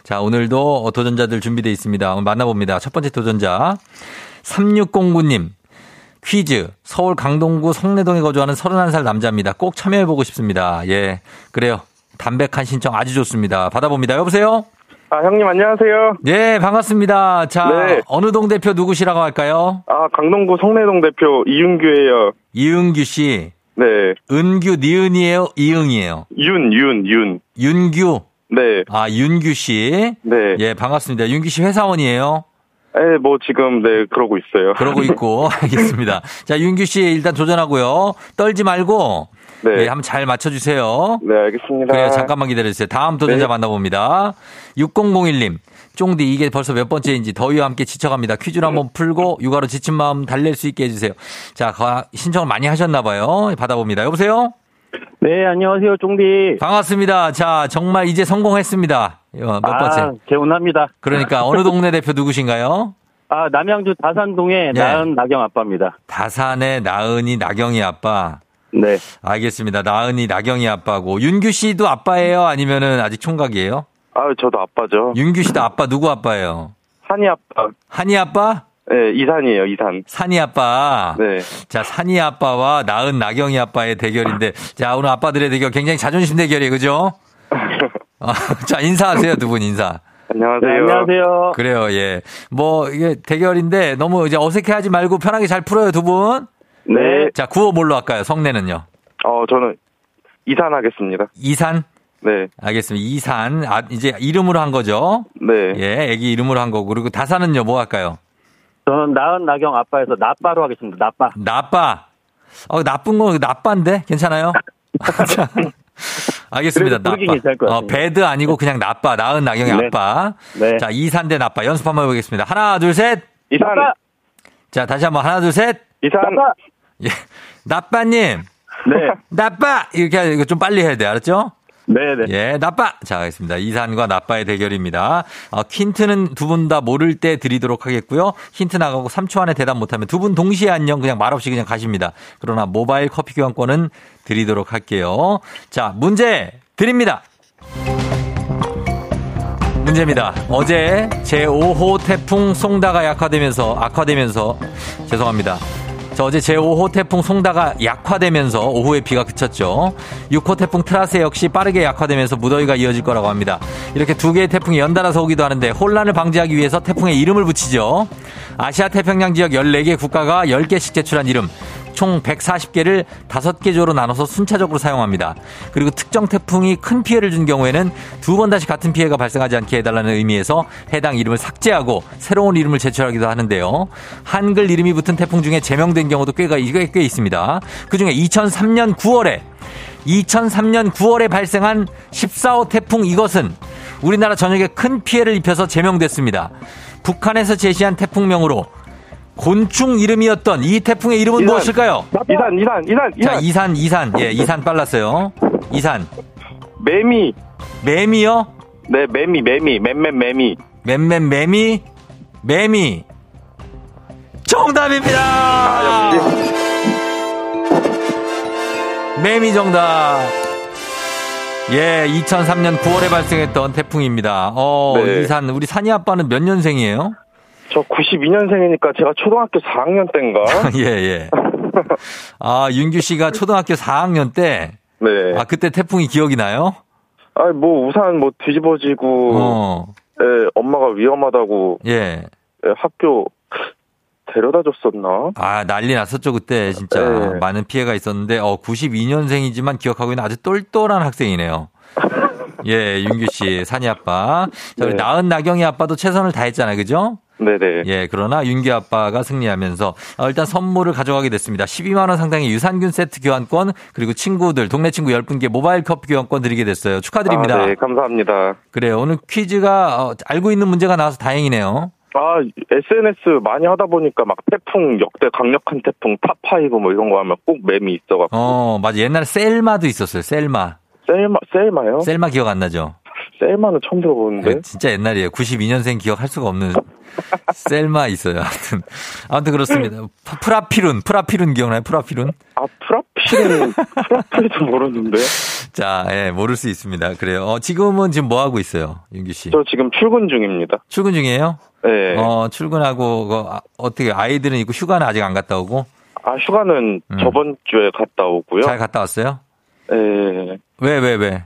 자, 오늘도 도전자들 준비되어 있습니다. 만나봅니다. 첫 번째 도전자. 3609님. 퀴즈. 서울 강동구 성내동에 거주하는 31살 남자입니다. 꼭 참여해보고 싶습니다. 예. 그래요. 담백한 신청 아주 좋습니다. 받아봅니다. 여보세요? 아, 형님 안녕하세요. 예, 반갑습니다. 자, 네. 어느 동 대표 누구시라고 할까요? 아, 강동구 성내동 대표 이윤규예요. 이윤규 씨. 네. 은규 니은이에요? 이응이에요? 윤, 윤, 윤. 윤규? 네. 아, 윤규 씨? 네. 예, 반갑습니다. 윤규 씨 회사원이에요? 예, 뭐 지금 네 그러고 있어요. 그러고 있고 알겠습니다. 자 윤규 씨 일단 도전하고요. 떨지 말고 네, 예, 한번 잘 맞춰주세요. 네 알겠습니다. 그래요 잠깐만 기다려주세요. 다음 도전자 네. 만나봅니다. 6001님 쫑디 이게 벌써 몇 번째인지 더위와 함께 지쳐갑니다. 퀴즈를 한번 풀고 육아로 지친 마음 달랠 수 있게 해주세요. 자 신청을 많이 하셨나 봐요. 받아봅니다. 여보세요. 네 안녕하세요 쫑디. 반갑습니다. 자 정말 이제 성공했습니다. 몇 아, 번째? 개운합니다. 그러니까 어느 동네 대표 누구신가요? 아 남양주 다산동의 네. 나은 나경 아빠입니다. 다산의 나은이 나경이 아빠. 네. 알겠습니다. 나은이 나경이 아빠고 윤규 씨도 아빠예요? 아니면은 아직 총각이에요? 아, 저도 아빠죠. 윤규 씨도 아빠 누구 아빠예요? 한이 아빠. 한이 아빠? 네, 이산이에요, 이산. 산이 아빠. 네. 자, 산이 아빠와 나은 나경이 아빠의 대결인데, 자, 오늘 아빠들의 대결 굉장히 자존심 대결이에요, 그죠? 아, 자, 인사하세요, 두 분 인사. 안녕하세요. 네, 안녕하세요. 그래요, 예. 뭐, 이게 대결인데 너무 이제 어색해 하지 말고 편하게 잘 풀어요, 두 분. 네. 자, 구호 뭘로 할까요, 성내는요? 어, 저는 이산 하겠습니다. 이산? 네. 알겠습니다. 이산. 아, 이제 이름으로 한 거죠? 네. 예, 애기 이름으로 한 거고. 그리고 다산은요, 뭐 할까요? 저는 나은 나경 아빠에서 나빠로 하겠습니다. 나빠. 나빠. 어, 나쁜 거 나빠인데? 괜찮아요? 알겠습니다. 나빠. 어, 배드 아니고 그냥 나빠. 나은 나경의 네. 아빠. 네. 자, 이산 대 나빠. 연습 한번 해보겠습니다. 하나, 둘, 셋. 이산. 자, 다시 한번 하나, 둘, 셋. 이산. 나빠. 예. 나빠님. 네. 나빠! 이렇게 이거 좀 빨리 해야 돼. 알았죠? 네네. 예, 나빠! 자, 알겠습니다. 이산과 나빠의 대결입니다. 어, 힌트는 두 분 다 모를 때 드리도록 하겠고요. 힌트 나가고 3초 안에 대답 못하면 두 분 동시에 안녕 그냥 말없이 그냥 가십니다. 그러나 모바일 커피 교환권은 드리도록 할게요. 자, 문제 드립니다. 문제입니다. 어제 제5호 태풍 송다가 약화되면서 악화되면서 죄송합니다. 자, 어제 제5호 태풍 송다가 약화되면서 오후에 비가 그쳤죠. 6호 태풍 트라세 역시 빠르게 약화되면서 무더위가 이어질 거라고 합니다. 이렇게 두 개의 태풍이 연달아서 오기도 하는데 혼란을 방지하기 위해서 태풍의 이름을 붙이죠. 아시아 태평양 지역 14개 국가가 10개씩 제출한 이름. 총 140개를 5개 조로 나눠서 순차적으로 사용합니다. 그리고 특정 태풍이 큰 피해를 준 경우에는 두 번 다시 같은 피해가 발생하지 않게 해달라는 의미에서 해당 이름을 삭제하고 새로운 이름을 제출하기도 하는데요. 한글 이름이 붙은 태풍 중에 제명된 경우도 꽤가 꽤, 꽤 있습니다. 그 중에 2003년 9월에 2003년 9월에 발생한 14호 태풍 이것은 우리나라 전역에 큰 피해를 입혀서 제명됐습니다. 북한에서 제시한 태풍명으로 곤충 이름이었던 이 태풍의 이름은 이산. 무엇일까요? 이산, 이산, 이산, 이산. 자, 이산, 이산. 예, 이산 빨랐어요. 이산. 매미. 매미요? 네, 매미, 매미, 맴맴 매미. 맴맴 매미, 매미. 정답입니다! 아. 매미 정답. 예, 2003년 9월에 발생했던 태풍입니다. 어, 네. 이산, 우리 산이 아빠는 몇 년생이에요? 저 92년생이니까 제가 초등학교 4학년 때인가? 예, 예. 아, 윤규 씨가 초등학교 4학년 때? 네. 아, 그때 태풍이 기억이 나요? 아, 뭐 우산 뭐 뒤집어지고, 어. 예, 엄마가 위험하다고. 예. 예 학교 데려다 줬었나? 아, 난리 났었죠, 그때, 진짜. 네. 많은 피해가 있었는데, 어, 92년생이지만 기억하고 있는 아주 똘똘한 학생이네요. 예, 윤규 씨, 산이 아빠. 자, 우리 네. 나은 나경이 아빠도 최선을 다했잖아요, 그죠? 네네. 예, 그러나 윤기 아빠가 승리하면서 어, 일단 선물을 가져가게 됐습니다. 12만 원 상당의 유산균 세트 교환권 그리고 친구들 동네 친구 10분께 모바일 커피 교환권 드리게 됐어요. 축하드립니다. 아, 네, 감사합니다. 그래요. 오늘 퀴즈가 어, 알고 있는 문제가 나와서 다행이네요. 아, SNS 많이 하다 보니까 막 태풍, 역대 강력한 태풍, top 5 뭐 이런 거 하면 꼭 매미 있어갖고. 어, 맞아. 옛날에 셀마도 있었어요, 셀마. 셀마, 셀마요? 셀마 기억 안 나죠? 셀마는 처음 들어보는데. 네, 진짜 옛날이에요. 92년생 기억할 수가 없는 셀마 있어요. 아무튼 아무튼 그렇습니다. 프라피룬, 프라피룬 기억나요? 프라피룬? 아, 프라피룬, 프라피룬도 모르는데. 자, 예, 모를 수 있습니다. 그래요. 어, 지금은 지금 뭐 하고 있어요, 윤규 씨? 저 지금 출근 중입니다. 출근 중이에요? 네. 어, 출근하고 그, 아, 어떻게 아이들은 있고 휴가는 아직 안 갔다 오고? 아, 휴가는 음. 저번 주에 갔다 오고요. 잘 갔다 왔어요? 네. 왜, 왜, 왜?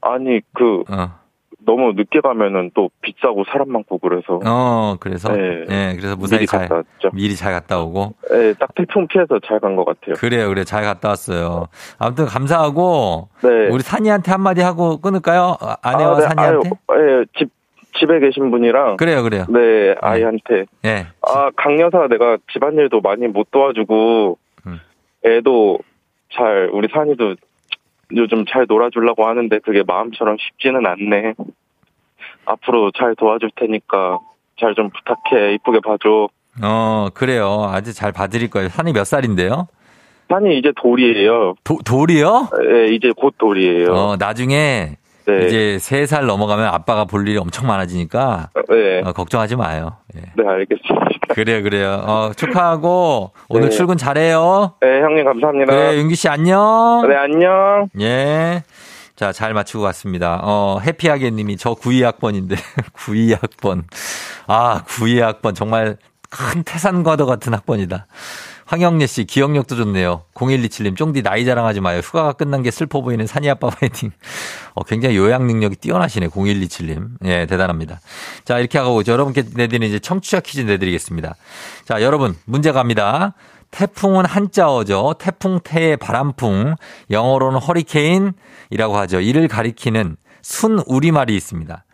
아니, 그, 어. 너무 늦게 가면은 또 비싸고 사람 많고 그래서. 어, 그래서. 네. 네 그래서 무사히 미리 잘, 갔다 왔죠. 미리 잘 갔다 오고. 네, 딱 태풍 피해서 잘 간 것 같아요. 그래요, 그래. 잘 갔다 왔어요. 아무튼 감사하고. 네. 우리 산이한테 한마디 하고 끊을까요? 아, 아내와 아, 네. 산이한테? 아유, 네, 집, 집에 계신 분이랑. 그래요, 그래요. 네, 아이한테. 네. 아, 강여사 내가 집안일도 많이 못 도와주고, 음. 애도 잘, 우리 산이도 요즘 잘 놀아주려고 하는데 그게 마음처럼 쉽지는 않네. 앞으로 잘 도와줄 테니까 잘 좀 부탁해. 이쁘게 봐줘. 어, 그래요. 아주 잘 봐드릴 거예요. 산이 몇 살인데요? 산이 이제 돌이에요. 도, 돌이요? 네, 이제 곧 돌이에요. 어, 나중에 네. 이제 세 살 넘어가면 아빠가 볼 일이 엄청 많아지니까 네. 어, 걱정하지 마요. 예. 네, 알겠습니다. 그래요, 그래요. 어, 축하하고 오늘 네. 출근 잘해요. 네, 형님 감사합니다. 그래, 윤기 씨 안녕. 네, 안녕. 예. 자, 잘 맞추고 갔습니다. 어, 해피하게 님이 저 92학번인데, 92학번. 아, 92학번. 정말 큰 태산과도 같은 학번이다. 황영래 씨, 기억력도 좋네요. 0127님, 쫑디 나이 자랑하지 마요. 휴가가 끝난 게 슬퍼 보이는 산이 아빠 파이팅. 어, 굉장히 요약 능력이 뛰어나시네. 0127님. 예, 대단합니다. 자, 이렇게 하고 여러분께 내드리는 이제 청취자 퀴즈 내드리겠습니다. 자, 여러분, 문제 갑니다. 태풍은 한자어죠. 태풍 태의 바람풍. 영어로는 허리케인이라고 하죠. 이를 가리키는 순 우리말이 있습니다.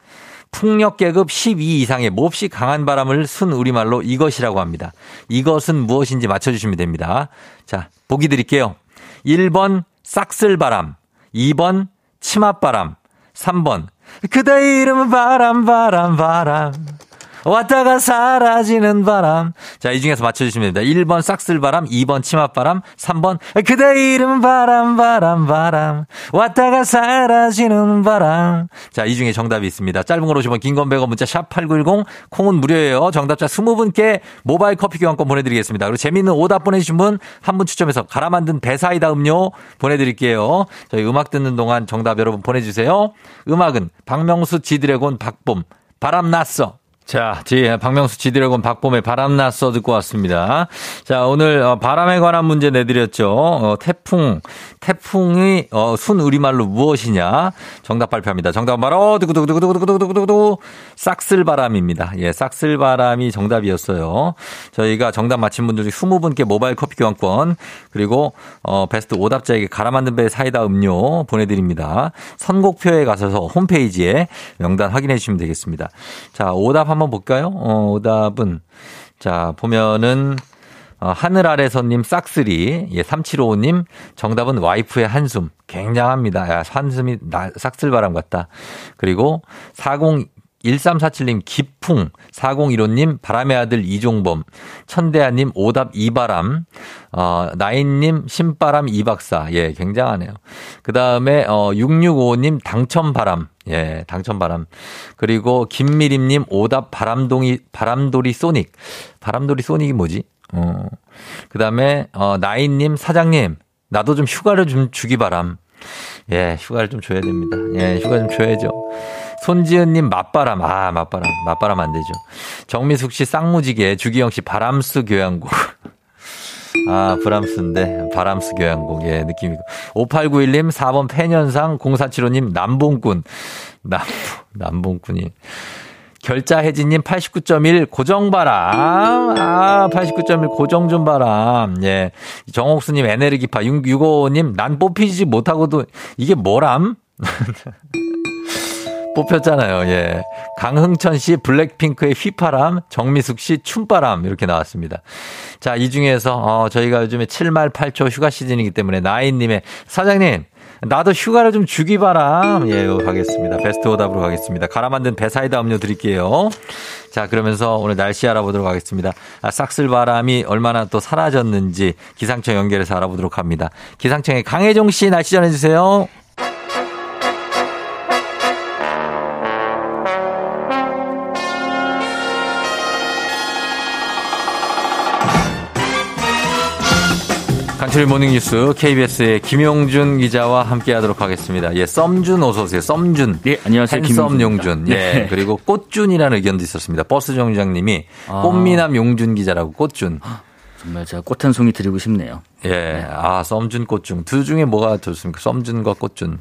풍력 계급 12 이상의 몹시 강한 바람을 순 우리말로 이것이라고 합니다. 이것은 무엇인지 맞춰주시면 됩니다. 자, 보기 드릴게요. 1번 싹쓸바람, 2번 치맛바람. 3번. 그대 이름은 바람, 바람, 바람. 왔다가 사라지는 바람. 자, 이 중에서 맞춰주시면 됩니다. 1번 싹쓸바람, 2번 치맛바람, 3번 그대 이름 바람, 바람, 바람. 왔다가 사라지는 바람. 자, 이 중에 정답이 있습니다. 짧은 걸 오시면 긴건 100원 문자 샵8910 콩은 무료예요. 정답자 20분께 모바일 커피 교환권 보내드리겠습니다. 그리고 재미있는 오답 보내주신 분 한 분 추첨해서 갈아 만든 배사이다 음료 보내드릴게요. 저희 음악 듣는 동안 정답 여러분 보내주세요. 음악은 박명수 지드래곤 박봄 바람 났어. 자, 지, 박명수 지드래곤 박봄의 바람났어 듣고 왔습니다. 자, 오늘 어, 바람에 관한 문제 내드렸죠. 어, 태풍, 태풍이 어, 순 우리말로 무엇이냐? 정답 발표합니다. 정답은 바로 두구두구두구두구두구두구두구 싹쓸바람입니다. 예, 싹쓸바람이 정답이었어요. 저희가 정답 맞힌 분들 중 20분께 모바일 커피 교환권 그리고 어, 베스트 오답자에게 갈아 만든 배 사이다 음료 보내드립니다. 선곡표에 가셔서 홈페이지에 명단 확인해 주시면 되겠습니다. 자, 오답 한번 볼까요? 어, 오답은 자 보면은 어, 하늘 아래서님 싹쓸이, 예, 3755님, 정답은 와이프의 한숨. 굉장합니다. 야, 한숨이 나, 싹쓸바람 같다. 그리고 40, 1347님 기풍, 4015님 바람의 아들 이종범, 천대하님 오답 이바람, 어, 나인님 신바람 이박사. 예, 굉장하네요. 그 다음에, 어, 6655님 당첨바람. 예, 당첨바람. 그리고 김미림님 오답 바람동이, 바람돌이 소닉. 바람돌이 소닉이 뭐지? 어. 그 다음에, 어, 나인님 사장님, 나도 좀 휴가를 좀 주기 바람. 예, 휴가를 좀 줘야 됩니다. 예, 휴가 좀 줘야죠. 손지은님 맞바람. 아, 맞바람. 맞바람 안 되죠. 정미숙 씨 쌍무지개. 주기영 씨 바람스 교향곡. 아, 브람스인데, 바람스 교향곡, 예, 느낌이고. 5891님, 4번 팬현상, 0475님, 남봉꾼. 남, 남봉꾼이. 결자혜진님 89.1 고정 바람. 아, 89.1 고정 좀 바람. 예. 정옥수님 에네르기파. 665님 난 뽑히지 못하고도 이게 뭐람? 뽑혔잖아요. 예. 강흥천 씨 블랙핑크의 휘파람, 정미숙 씨 춤바람 이렇게 나왔습니다. 자, 이 중에서 어, 저희가 요즘에 7말 8초 휴가 시즌이기 때문에 나인님의 사장님 나도 휴가를 좀 주기 바람. 예, 가겠습니다. 베스트 오답으로 가겠습니다. 갈아 만든 배사이다 음료 드릴게요. 자, 그러면서 오늘 날씨 알아보도록 하겠습니다. 아, 싹쓸 바람이 얼마나 또 사라졌는지 기상청 연결해서 알아보도록 합니다. 기상청의 강혜종 씨 날씨 전해주세요. 간추린 morning 뉴스 KBS의 김용준 기자와 함께하도록 하겠습니다. 예, 썸준 어서 오세요. 썸준. 예, 안녕하세요. 김썸 용준. 예, 네. 그리고 꽃준이라는 의견도 있었습니다. 버스 정류장님이 아. 꽃미남 용준 기자라고 꽃준. 정말 제가 꽃 한 송이 드리고 싶네요. 예, 네. 아 썸준 꽃준. 둘 중에 뭐가 좋습니까? 썸준과 꽃준.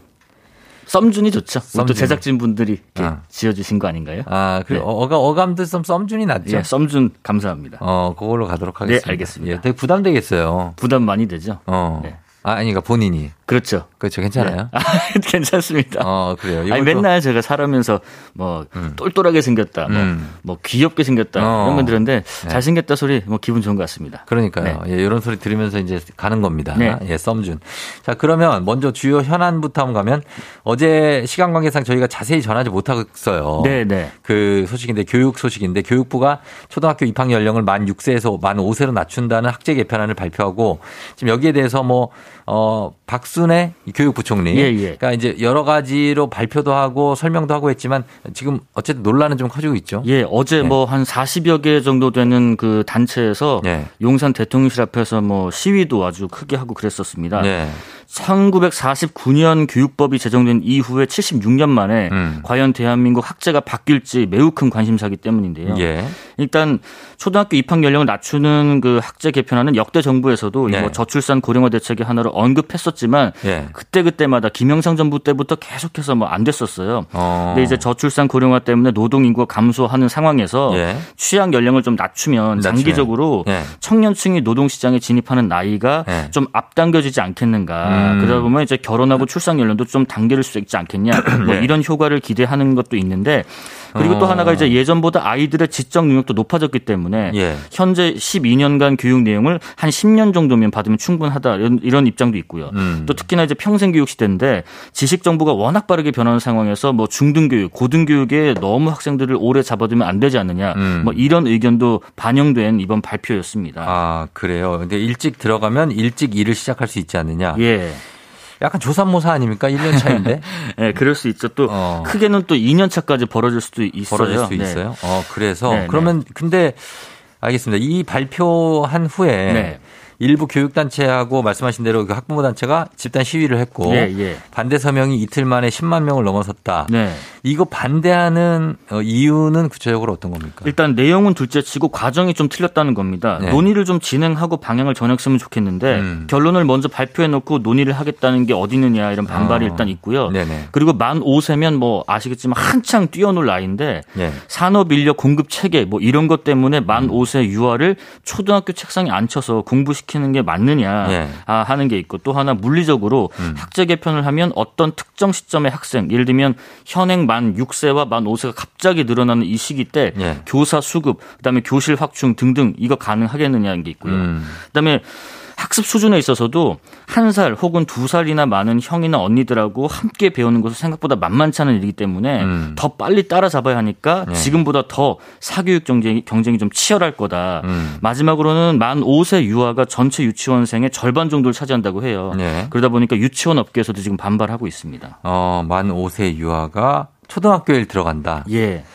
썸준이 좋죠. 썸준. 또 제작진 분들이 아. 지어주신 거 아닌가요? 아, 그래 네. 어가 어감도 썸 썸준이 낫죠. 예, 썸준 감사합니다. 어, 그걸로 가도록 하겠습니다. 네, 알겠습니다. 예, 되게 부담되겠어요. 부담 많이 되죠. 어. 네. 아, 아니, 그러니까 본인이. 그렇죠. 그렇죠. 괜찮아요? 네. 아, 괜찮습니다. 어, 그래요. 아니, 맨날 제가 살아면서 뭐, 음. 똘똘하게 생겼다, 뭐, 음. 뭐, 귀엽게 생겼다, 어. 이런 분 들었는데, 네. 잘생겼다 소리, 뭐, 기분 좋은 것 같습니다. 그러니까요. 네. 예, 이런 소리 들으면서 이제 가는 겁니다. 네. 예, 썸준. 자, 그러면 먼저 주요 현안부터 한번 가면, 어제 시간 관계상 저희가 자세히 전하지 못하겠어요. 네, 네. 그 소식인데, 교육 소식인데, 교육부가 초등학교 입학 연령을 만 6세에서 만 5세로 낮춘다는 학제 개편안을 발표하고, 지금 여기에 대해서 뭐, 어, 박순애 교육부총리. 예, 예. 그러니까 이제 여러 가지로 발표도 하고 설명도 하고 했지만 지금 어쨌든 논란은 좀 커지고 있죠. 예, 어제 네. 뭐한 40여 개 정도 되는 그 단체에서 네. 용산 대통령실 앞에서 뭐 시위도 아주 크게 하고 그랬었습니다. 네. 1949년 교육법이 제정된 이후에 76년 만에 음. 과연 대한민국 학제가 바뀔지 매우 큰 관심사기 때문인데요. 예. 일단 초등학교 입학 연령을 낮추는 그 학제 개편안은 역대 정부에서도 네. 뭐 저출산 고령화 대책의 하나로 언급했었지만 예. 그때 그때마다 김영삼 정부 때부터 계속해서 뭐 안 됐었어요. 어. 근데 이제 저출산 고령화 때문에 노동 인구가 감소하는 상황에서 예. 취약 연령을 좀 낮추면 장기적으로 예. 청년층이 노동 시장에 진입하는 나이가 예. 좀 앞당겨지지 않겠는가. 음. 그러다 보면 이제 결혼하고 출산 연령도 좀 당길 수 있지 않겠냐. 뭐 네. 이런 효과를 기대하는 것도 있는데 그리고 어. 또 하나가 이제 예전보다 아이들의 지적 능력도 높아졌기 때문에 예. 현재 12년간 교육 내용을 한 10년 정도면 받으면 충분하다 이런, 이런 입장도 있고요. 음. 또 특히나 이제 평생 교육 시대인데 지식 정보가 워낙 빠르게 변하는 상황에서 뭐 중등교육, 고등교육에 너무 학생들을 오래 잡아두면 안 되지 않느냐. 음. 뭐 이런 의견도 반영된 이번 발표였습니다. 아 그래요. 근데 일찍 들어가면 일찍 일을 시작할 수 있지 않느냐. 예. 약간 조산모사 아닙니까? 1년 차인데. 네, 그럴 수 있죠. 또 어. 크게는 또 2년 차까지 벌어질 수도 있어요. 벌어질 수 네. 있어요. 어, 그래서 네, 네. 그러면 네. 근데 알겠습니다. 이 발표한 후에 네. 일부 교육단체하고 말씀하신 대로 그 학부모 단체가 집단 시위를 했고 예, 예. 반대 서명이 이틀 만에 10만 명을 넘어섰다. 네. 이거 반대하는 어, 이유는 구체적으로 어떤 겁니까? 일단 내용은 둘째치고 과정이 좀 틀렸다는 겁니다. 네. 논의를 좀 진행하고 방향을 정했으면 좋겠는데 음. 결론을 먼저 발표해놓고 논의를 하겠다는 게 어디 있느냐 이런 반발이 어. 일단 있고요. 네네. 그리고 만 5세면 뭐 아시겠지만 한창 뛰어놀 나이인데 네. 산업 인력 공급 체계 뭐 이런 것 때문에 만 5세 음. 유아를 초등학교 책상에 앉혀서 공부시 시키는 게 맞느냐 예. 아, 하는 게 있고 또 하나 물리적으로 음. 학제 개편을 하면 어떤 특정 시점의 학생 예를 들면 현행 만 6세와 만 5세가 갑자기 늘어나는 이 시기 때 예. 교사 수급 그다음에 교실 확충 등등 이거 가능하겠느냐는 게 있고요. 음. 그다음에 학습 수준에 있어서도 한 살 혹은 두 살이나 많은 형이나 언니들하고 함께 배우는 것은 생각보다 만만치 않은 일이기 때문에 음. 더 빨리 따라잡아야 하니까 네. 지금보다 더 사교육 경쟁이, 경쟁이 좀 치열할 거다. 음. 마지막으로는 만 5세 유아가 전체 유치원생의 절반 정도를 차지한다고 해요. 네. 그러다 보니까 유치원 업계에서도 지금 반발하고 있습니다. 어, 만 5세 유아가 초등학교에 들어간다. 예.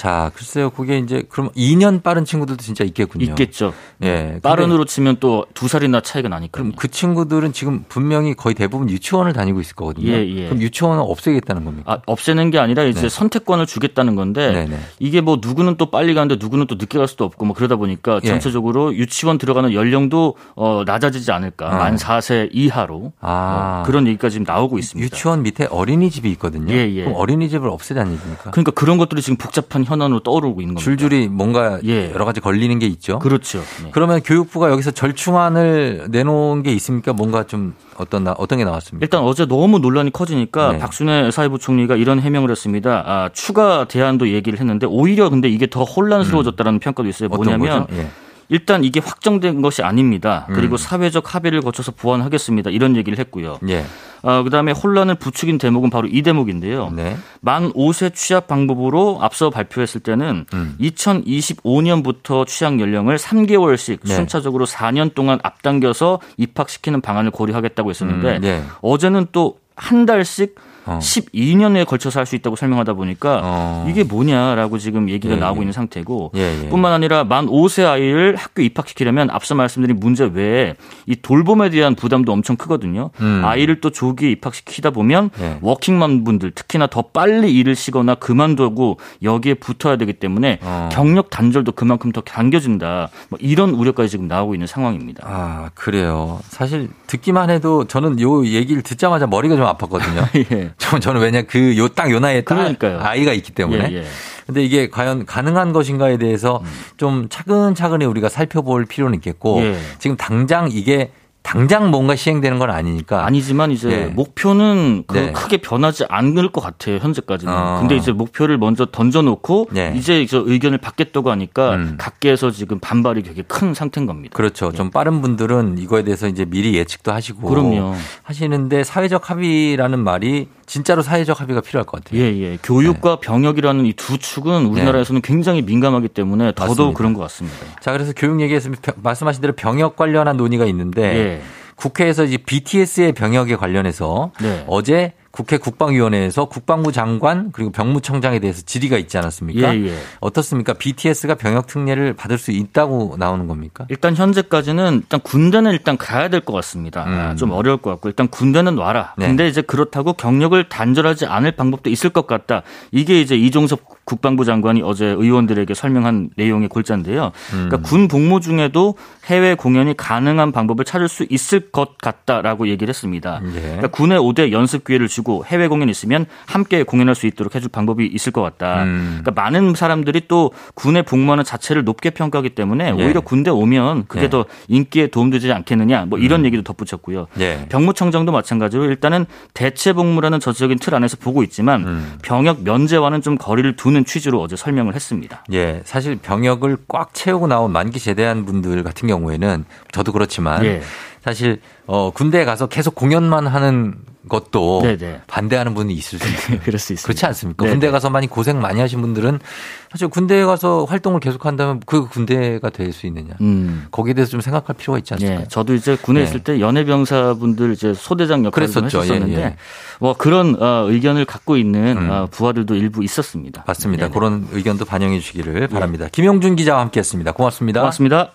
자, 글쎄요. 그게 이제 그럼 2년 빠른 친구들도 진짜 있겠군요. 있겠죠. 예. 빠른으로 치면 또 두 살이나 차이가 나니까. 그럼 그 친구들은 지금 분명히 거의 대부분 유치원을 다니고 있을 거거든요. 예, 예. 그럼 유치원은 없애겠다는 겁니까? 아, 없애는 게 아니라 이제 네. 선택권을 주겠다는 건데 네네. 네. 이게 뭐 누구는 또 빨리 가는데 누구는 또 늦게 갈 수도 없고 뭐 그러다 보니까 예. 전체적으로 예. 유치원 들어가는 연령도 어, 낮아지지 않을까. 어. 만 4세 이하로. 아. 어, 그런 얘기가 지금 나오고 있습니다. 유치원 밑에 어린이집이 있거든요. 예, 예. 그럼 어린이집을 없애자는 얘기입니까? 그러니까 그런 것들이 지금 복잡한 현안으로 떠오르고 있는 겁니다. 줄줄이 뭔가 예. 여러 가지 걸리는 게 있죠. 그렇죠. 네. 그러면 교육부가 여기서 절충안을 내놓은 게 있습니까? 뭔가 좀 어떤 어떤 게 나왔습니까? 일단 어제 너무 논란이 커지니까 네. 박순애 사회부 총리가 이런 해명을 했습니다. 아, 추가 대안도 얘기를 했는데 오히려 근데 이게 더 혼란스러워졌다라는 음. 평가도 있어요. 뭐냐면 예. 일단 이게 확정된 것이 아닙니다. 그리고 음. 사회적 합의를 거쳐서 보완하겠습니다. 이런 얘기를 했고요. 예. 어, 그다음에 혼란을 부추긴 대목은 바로 이 대목인데요. 네. 만 5세 취약 방법으로 앞서 발표했을 때는 음. 2025년부터 취약 연령을 3개월씩 네. 순차적으로 4년 동안 앞당겨서 입학시키는 방안을 고려하겠다고 했었는데 음, 네. 어제는 또 한 달씩 어. 12년에 걸쳐서 할 수 있다고 설명하다 보니까 어. 이게 뭐냐라고 지금 얘기가 예, 나오고 예. 있는 상태고 예, 예, 뿐만 아니라 만 5세 아이를 학교 입학시키려면 앞서 말씀드린 문제 외에 이 돌봄에 대한 부담도 엄청 크거든요. 음. 아이를 또 조기에 입학시키다 보면 예. 워킹맘 분들 특히나 더 빨리 일을 쉬거나 그만두고 여기에 붙어야 되기 때문에 어. 경력 단절도 그만큼 더 당겨진다. 뭐 이런 우려까지 지금 나오고 있는 상황입니다. 아 그래요. 사실 듣기만 해도 저는 요 얘기를 듣자마자 머리가 좀 아팠거든요. 예. 저는 왜냐 그 요 딱 요 나이에 딱 아이가 있기 때문에. 예, 예. 근데 이게 과연 가능한 것인가에 대해서 음. 좀 차근차근히 우리가 살펴볼 필요는 있겠고 예. 지금 당장 이게 당장 뭔가 시행되는 건 아니니까. 아니지만 이제 네. 목표는 그 네. 크게 변하지 않을 것 같아요 현재까지는. 어. 근데 이제 목표를 먼저 던져놓고 네. 이제 저 의견을 받겠다고 하니까 음. 각계에서 지금 반발이 되게 큰 상태인 겁니다. 그렇죠. 좀 빠른 분들은 이거에 대해서 이제 미리 예측도 하시고 그럼요. 하시는데 사회적 합의라는 말이 진짜로 사회적 합의가 필요할 것 같아요. 예, 예. 교육과 네. 병역이라는 이 두 축은 우리나라에서는 굉장히 민감하기 때문에 더더욱 맞습니다. 그런 것 같습니다. 자, 그래서 교육 얘기에서 말씀하신 대로 병역 관련한 논의가 있는데 예. 국회에서 이제 BTS의 병역에 관련해서 네. 어제 국회 국방위원회에서 국방부 장관 그리고 병무청장에 대해서 질의가 있지 않았습니까? 예, 예. 어떻습니까? BTS가 병역 특례를 받을 수 있다고 나오는 겁니까? 일단 현재까지는 일단 군대는 일단 가야 될 것 같습니다. 음. 좀 어려울 것 같고 일단 군대는 놔라. 네. 근데 이제 그렇다고 경력을 단절하지 않을 방법도 있을 것 같다. 이게 이제 이종섭 국방부 장관이 어제 의원들에게 설명한 내용의 골자인데요. 그러니까 음. 그러니까 군 복무 중에도 해외 공연이 가능한 방법을 찾을 수 있을 것 같다라고 얘기를 했습니다. 예. 그러니까 군에 5대 연습 기회를 주고 해외 공연 있으면 함께 공연할 수 있도록 해줄 방법이 있을 것 같다. 음. 그러니까 많은 사람들이 또 군에 복무하는 자체를 높게 평가하기 때문에 예. 오히려 군대 오면 그게 예. 더 인기에 도움되지 않겠느냐 뭐 이런 음. 얘기도 덧붙였고요. 예. 병무청장도 마찬가지로 일단은 대체 복무라는 저적인 틀 안에서 보고 있지만 음. 병역 면제와는 좀 거리를 두는 취지로 어제 설명을 했습니다. 예, 사실 병역을 꽉 채우고 나온 만기 제대한 분들 같은 경우에는 저도 그렇지만 예. 사실 어 군대에 가서 계속 공연만 하는 것도 네네. 반대하는 분이 있을 수 있어요. 그럴 수 있습니다. 그렇지 않습니까? 네네. 군대 가서 많이 고생 많이 하신 분들은 사실 군대에 가서 활동을 계속한다면 그 군대가 될 수 있느냐. 음. 거기에 대해서 좀 생각할 필요가 있지 않습니까? 네. 저도 이제 군에 네. 있을 때 연예병사분들 이제 소대장 역할을 했었는데 예, 예. 뭐 그런 어, 의견을 갖고 있는 음. 어, 부하들도 일부 있었습니다. 맞습니다. 네네. 그런 의견도 반영해 주시기를 바랍니다. 예. 김용준 기자와 함께했습니다. 고맙습니다. 고맙습니다.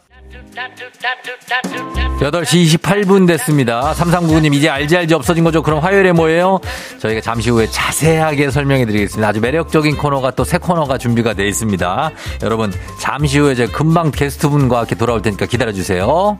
8시 28분 됐습니다. 3399님, 이제 알지 알지 없어진 거죠? 그럼 화요일에 뭐예요? 저희가 잠시 후에 자세하게 설명해 드리겠습니다. 아주 매력적인 코너가 또 새 코너가 준비가 되어 있습니다. 여러분, 잠시 후에 제가 금방 게스트분과 함께 돌아올 테니까 기다려 주세요.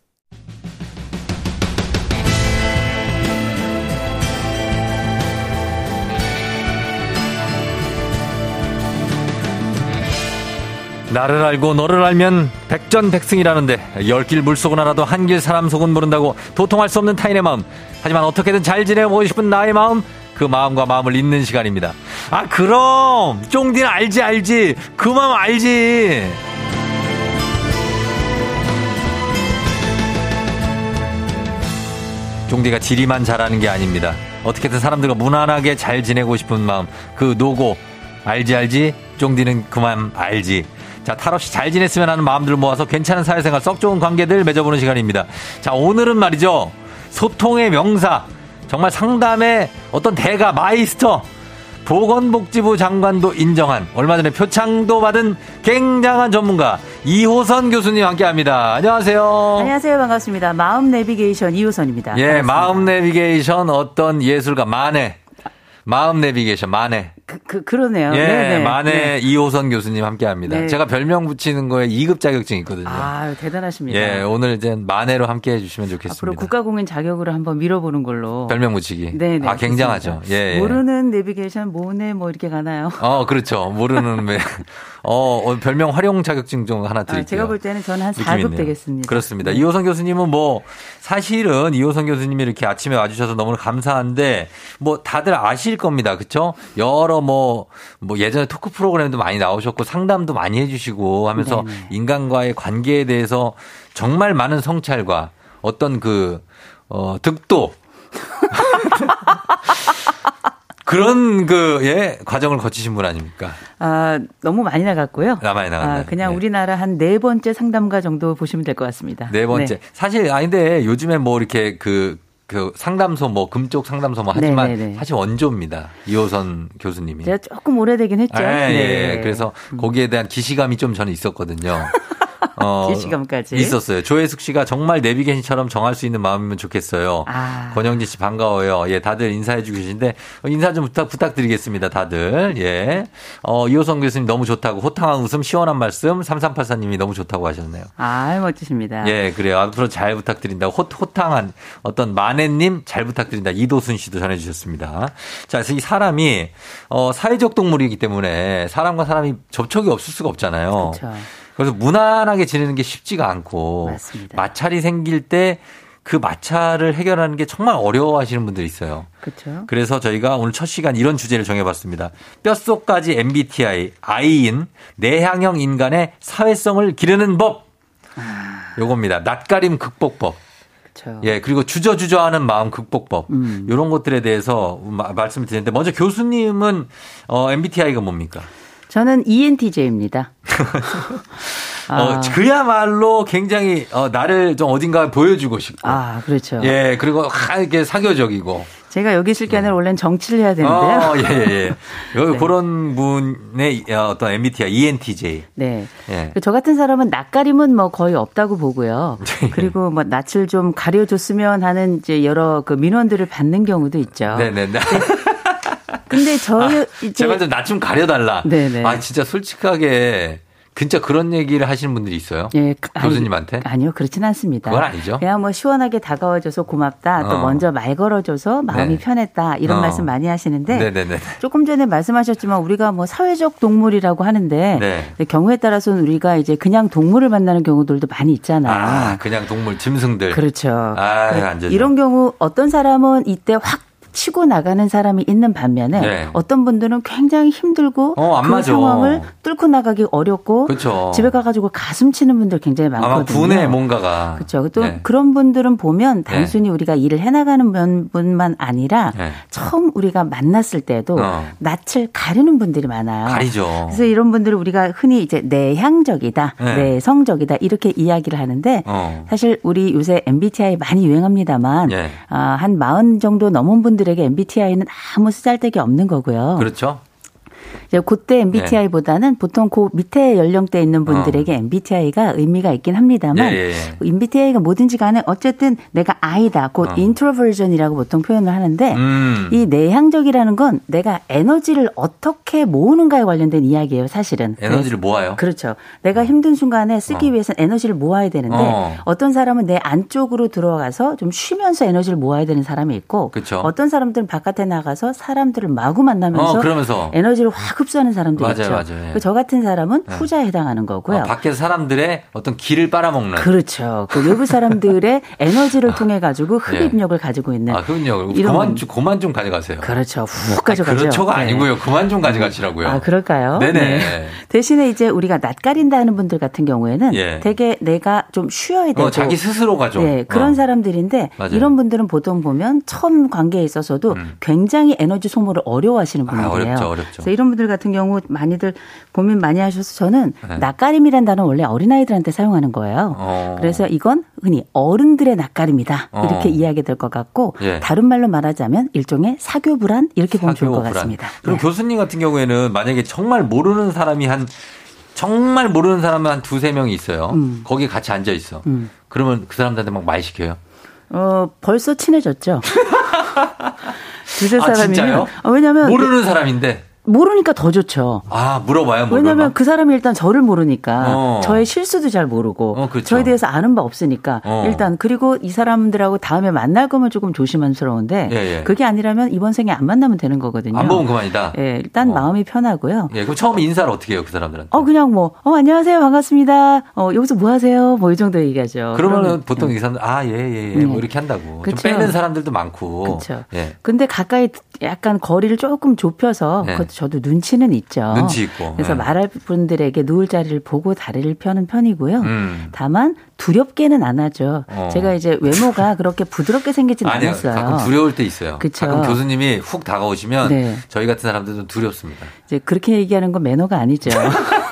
나를 알고 너를 알면 백전백승이라는데 열길 물속은 알아도 한 길 사람 속은 모른다고 도통할 수 없는 타인의 마음. 하지만 어떻게든 잘 지내보고 싶은 나의 마음 그 마음과 마음을 잇는 시간입니다. 아 그럼 쫑디는 알지 알지. 그 마음 알지. 쫑디가 지리만 잘하는 게 아닙니다. 어떻게든 사람들과 무난하게 잘 지내고 싶은 마음 그 노고. 알지 알지? 쫑디는 그 마음 알지 자, 탈 없이 잘 지냈으면 하는 마음들을 모아서 괜찮은 사회생활 썩 좋은 관계들 맺어보는 시간입니다. 자, 오늘은 말이죠. 소통의 명사. 정말 상담의 어떤 대가, 마이스터. 보건복지부 장관도 인정한 얼마 전에 표창도 받은 굉장한 전문가 이호선 교수님 함께합니다. 안녕하세요. 안녕하세요. 반갑습니다. 마음 내비게이션 이호선입니다. 예, 반갑습니다. 마음 내비게이션 어떤 예술가 만해 마음 내비게이션 만해. 그, 그 그 러네요. 예, 네네. 만해 네. 이호선 교수님 함께 합니다. 네. 제가 별명 붙이는 거에 2급 자격증 있거든요. 아, 대단하십니다. 예, 오늘 이제 만해로 함께 해 주시면 좋겠습니다. 앞으로 국가공인 자격으로 한번 밀어보는 걸로. 별명 붙이기. 네, 네. 아, 굉장하죠. 예, 예. 모르는 내비게이션 모네 뭐 이렇게 가나요? 어, 그렇죠. 모르는 매. 어, 어, 별명 활용 자격증 좀 하나 드릴게요. 아, 제가 볼 때는 저는 한 4급 되겠습니다. 그렇습니다. 네. 이호선 교수님은 뭐 사실은 이호선 교수님이 이렇게 아침에 와주셔서 너무 감사한데 뭐 다들 아실 겁니다. 그렇죠? 여러 뭐 뭐 예전에 토크 프로그램도 많이 나오셨고 상담도 많이 해주시고 하면서 네네. 인간과의 관계에 대해서 정말 많은 성찰과 어떤 그, 어, 득도. 그런 그, 예, 과정을 거치신 분 아닙니까? 아, 너무 많이 나갔고요. 아, 많이 나갔나요? 아, 그냥 네. 우리나라 한 네 번째 상담가 정도 보시면 될 것 같습니다. 네 번째. 네. 사실, 아닌데 요즘에 뭐 이렇게 그, 그 상담소 뭐 금쪽 상담소 뭐 하지만 네네네. 네, 네. 사실 원조입니다. 이호선 교수님이. 제가 조금 오래되긴 했죠. 아, 예, 예. 네. 그래서 거기에 대한 기시감이 좀 저는 있었거든요. 어, 기시감까지 있었어요. 조혜숙 씨가 정말 내비게이션처럼 정할 수 있는 마음이면 좋겠어요. 아. 권영진 씨 반가워요. 예, 다들 인사해 주고 계신데 인사 좀 부탁 부탁드리겠습니다. 다들 예. 어, 이호성 교수님 너무 좋다고 호탕한 웃음 시원한 말씀 3384 님이 너무 좋다고 하셨네요. 아 멋지십니다. 예, 그래요. 앞으로 잘 부탁드린다. 호, 호탕한 어떤 마네님 잘 부탁드린다. 이도순 씨도 전해 주셨습니다. 자, 그래서 이 사람이 어, 사회적 동물이기 때문에 사람과 사람이 접촉이 없을 수가 없잖아요. 그렇죠. 그래서 무난하게 지내는 게 쉽지가 않고 맞습니다. 마찰이 생길 때 그 마찰을 해결하는 게 정말 어려워하시는 분들이 있어요. 그렇죠. 그래서 저희가 오늘 첫 시간 이런 주제를 정해봤습니다. 뼛속까지 MBTI I인 내향형 인간의 사회성을 기르는 법. 아. 요겁니다. 낯가림 극복법. 그렇죠. 예, 그리고 주저주저하는 마음 극복법. 음. 이런 것들에 대해서 말씀을 드리는데 먼저 교수님은 어, MBTI가 뭡니까? 저는 ENTJ입니다. 아. 어, 그야말로 굉장히 어, 나를 좀 어딘가 보여주고 싶고. 아, 그렇죠. 예, 그리고 하, 이렇게 사교적이고. 제가 여기 있을 게 아니라 네. 원래는 정치를 해야 되는데요. 어, 예, 예. 예. 네. 그런 분의 어떤 MBTI, ENTJ. 네. 예. 저 같은 사람은 낯가림은 뭐 거의 없다고 보고요. 네. 그리고 뭐 낯을 좀 가려줬으면 하는 이제 여러 그 민원들을 받는 경우도 있죠. 네네. 네. 네. 근데 저희 아, 이제 제발 좀낯 좀 가려달라. 네네. 아 진짜 솔직하게 진짜 그런 얘기를 하시는 분들이 있어요? 예, 교수님한테? 아니, 요 그렇진 않습니다. 그건 아니죠. 그냥 뭐 시원하게 다가와줘서 고맙다. 또 어. 먼저 말 걸어줘서 마음이 네. 편했다. 이런 어. 말씀 많이 하시는데 네네네. 조금 전에 말씀하셨지만 우리가 뭐 사회적 동물이라고 하는데 네. 경우에 따라서는 우리가 이제 그냥 동물을 만나는 경우들도 많이 있잖아요. 아, 그냥 동물 짐승들. 그렇죠. 아, 이런 경우 어떤 사람은 이때 확 치고 나가는 사람이 있는 반면에 네. 어떤 분들은 굉장히 힘들고 어, 그 맞아. 상황을 뚫고 나가기 어렵고 그쵸. 집에 가가지고 가슴 치는 분들 굉장히 많거든요. 분해 뭔가가 그렇죠. 또 네. 그런 분들은 보면 네. 단순히 네. 우리가 일을 해나가는 분만 아니라 네. 처음 우리가 만났을 때도 어. 낯을 가르는 분들이 많아요. 가리죠. 그래서 이런 분들을 우리가 흔히 이제 내향적이다, 네. 내성적이다 이렇게 이야기를 하는데 어. 사실 우리 요새 MBTI 많이 유행합니다만 아, 한 마흔 정도 넘은 분들 분들에게 MBTI는 아무 쓰잘데기 없는 거고요. 그렇죠. 이제 그때 MBTI보다는 네. 보통 그 밑에 연령대 있는 분들에게 어. MBTI가 의미가 있긴 합니다만 예, 예, 예. MBTI가 뭐든지 간에 어쨌든 내가 I다, 곧 어. introversion이라고 보통 표현을 하는데 음. 이 내향적이라는 건 내가 에너지를 어떻게 모으는가에 관련된 이야기예요, 사실은. 에너지를 모아요. 그렇죠. 내가 힘든 순간에 쓰기 어. 위해서는 에너지를 모아야 되는데 어. 떤 사람은 내 안쪽으로 들어가서 좀 쉬면서 에너지를 모아야 되는 사람이 있고 그쵸. 어떤 사람들은 바깥에 나가서 사람들을 마구 만나면서 어, 에너지를 확 흡수하는 사람도 맞아요, 있죠. 맞아요. 예. 저 같은 사람은 예. 후자에 해당하는 거고요. 어, 밖에 사람들의 어떤 길을 빨아먹는. 그렇죠. 그 외부 사람들의 에너지를 통해 가지고 흡입력을 예. 가지고 있는. 아, 흡입력을. 이런 그만, 좀, 그만 좀 가져가세요. 그렇죠. 훅 가져가죠. 그렇죠가 네. 아니고요. 그만 좀 가져가시라고요. 아, 그럴까요? 네네. 네. 대신에 이제 우리가 낯가린다 하는 분들 같은 경우에는 예. 되게 내가 좀 쉬어야 되고. 어, 자기 스스로가 좀. 네, 그런 어. 사람들인데 맞아요. 이런 분들은 보통 보면 처음 관계에 있어서도 음. 굉장히 에너지 소모를 어려워하시는 아, 분들이에요. 아, 어렵죠, 어렵죠. 이런 분들 같은 경우 많이들 고민 많이 하셔서 저는 네. 낯가림이란 단어 원래 어린아이들한테 사용하는 거예요. 어. 그래서 이건 흔히 어른들의 낯가림이다. 어. 이렇게 이야기 될 것 같고 예. 다른 말로 말하자면 일종의 사교 불안 이렇게 보면 좋을 것 같습니다. 그럼 네. 교수님 같은 경우에는 만약에 정말 모르는 사람이 한 정말 모르는 사람은 한 두세 명이 있어요. 음. 거기 같이 앉아 있어. 음. 그러면 그 사람들한테 막 말 시켜요. 어, 벌써 친해졌죠. 두세 아, 사람이면. 아, 왜냐면 모르는 사람인데 모르니까 더 좋죠. 아, 물어봐요, 물어봐. 왜냐면 그 사람이 일단 저를 모르니까 어. 저의 실수도 잘 모르고 어, 그렇죠. 저에 대해서 아는 바 없으니까 어. 일단 그리고 이 사람들하고 다음에 만날 거면 조금 조심스러운데 예, 예. 그게 아니라면 이번 생에 안 만나면 되는 거거든요. 안 보면 그만이다. 예, 일단 어. 마음이 편하고요. 예, 그럼 처음에 인사를 어떻게 해요, 그 사람들한테? 어, 그냥 뭐, 어, 안녕하세요, 반갑습니다. 어, 여기서 뭐 하세요? 뭐 이 정도 얘기하죠. 그러면 그러면 보통 이 사람들 아, 예, 예, 예. 네. 뭐 이렇게 한다고. 그쵸. 좀 빼는 사람들도 많고. 그렇죠. 예. 근데 가까이 약간 거리를 조금 좁혀서 예. 그것도 저도 눈치는 있죠. 눈치 있고. 그래서 네. 말할 분들에게 누울 자리를 보고 다리를 펴는 편이고요. 음. 다만 두렵게는 안 하죠. 어. 제가 이제 외모가 그렇게 부드럽게 생기진 아니요, 않았어요. 가끔 두려울 때 있어요. 그쵸. 가끔 교수님이 훅 다가오시면 네. 저희 같은 사람들은 두렵습니다. 이제 그렇게 얘기하는 건 매너가 아니죠.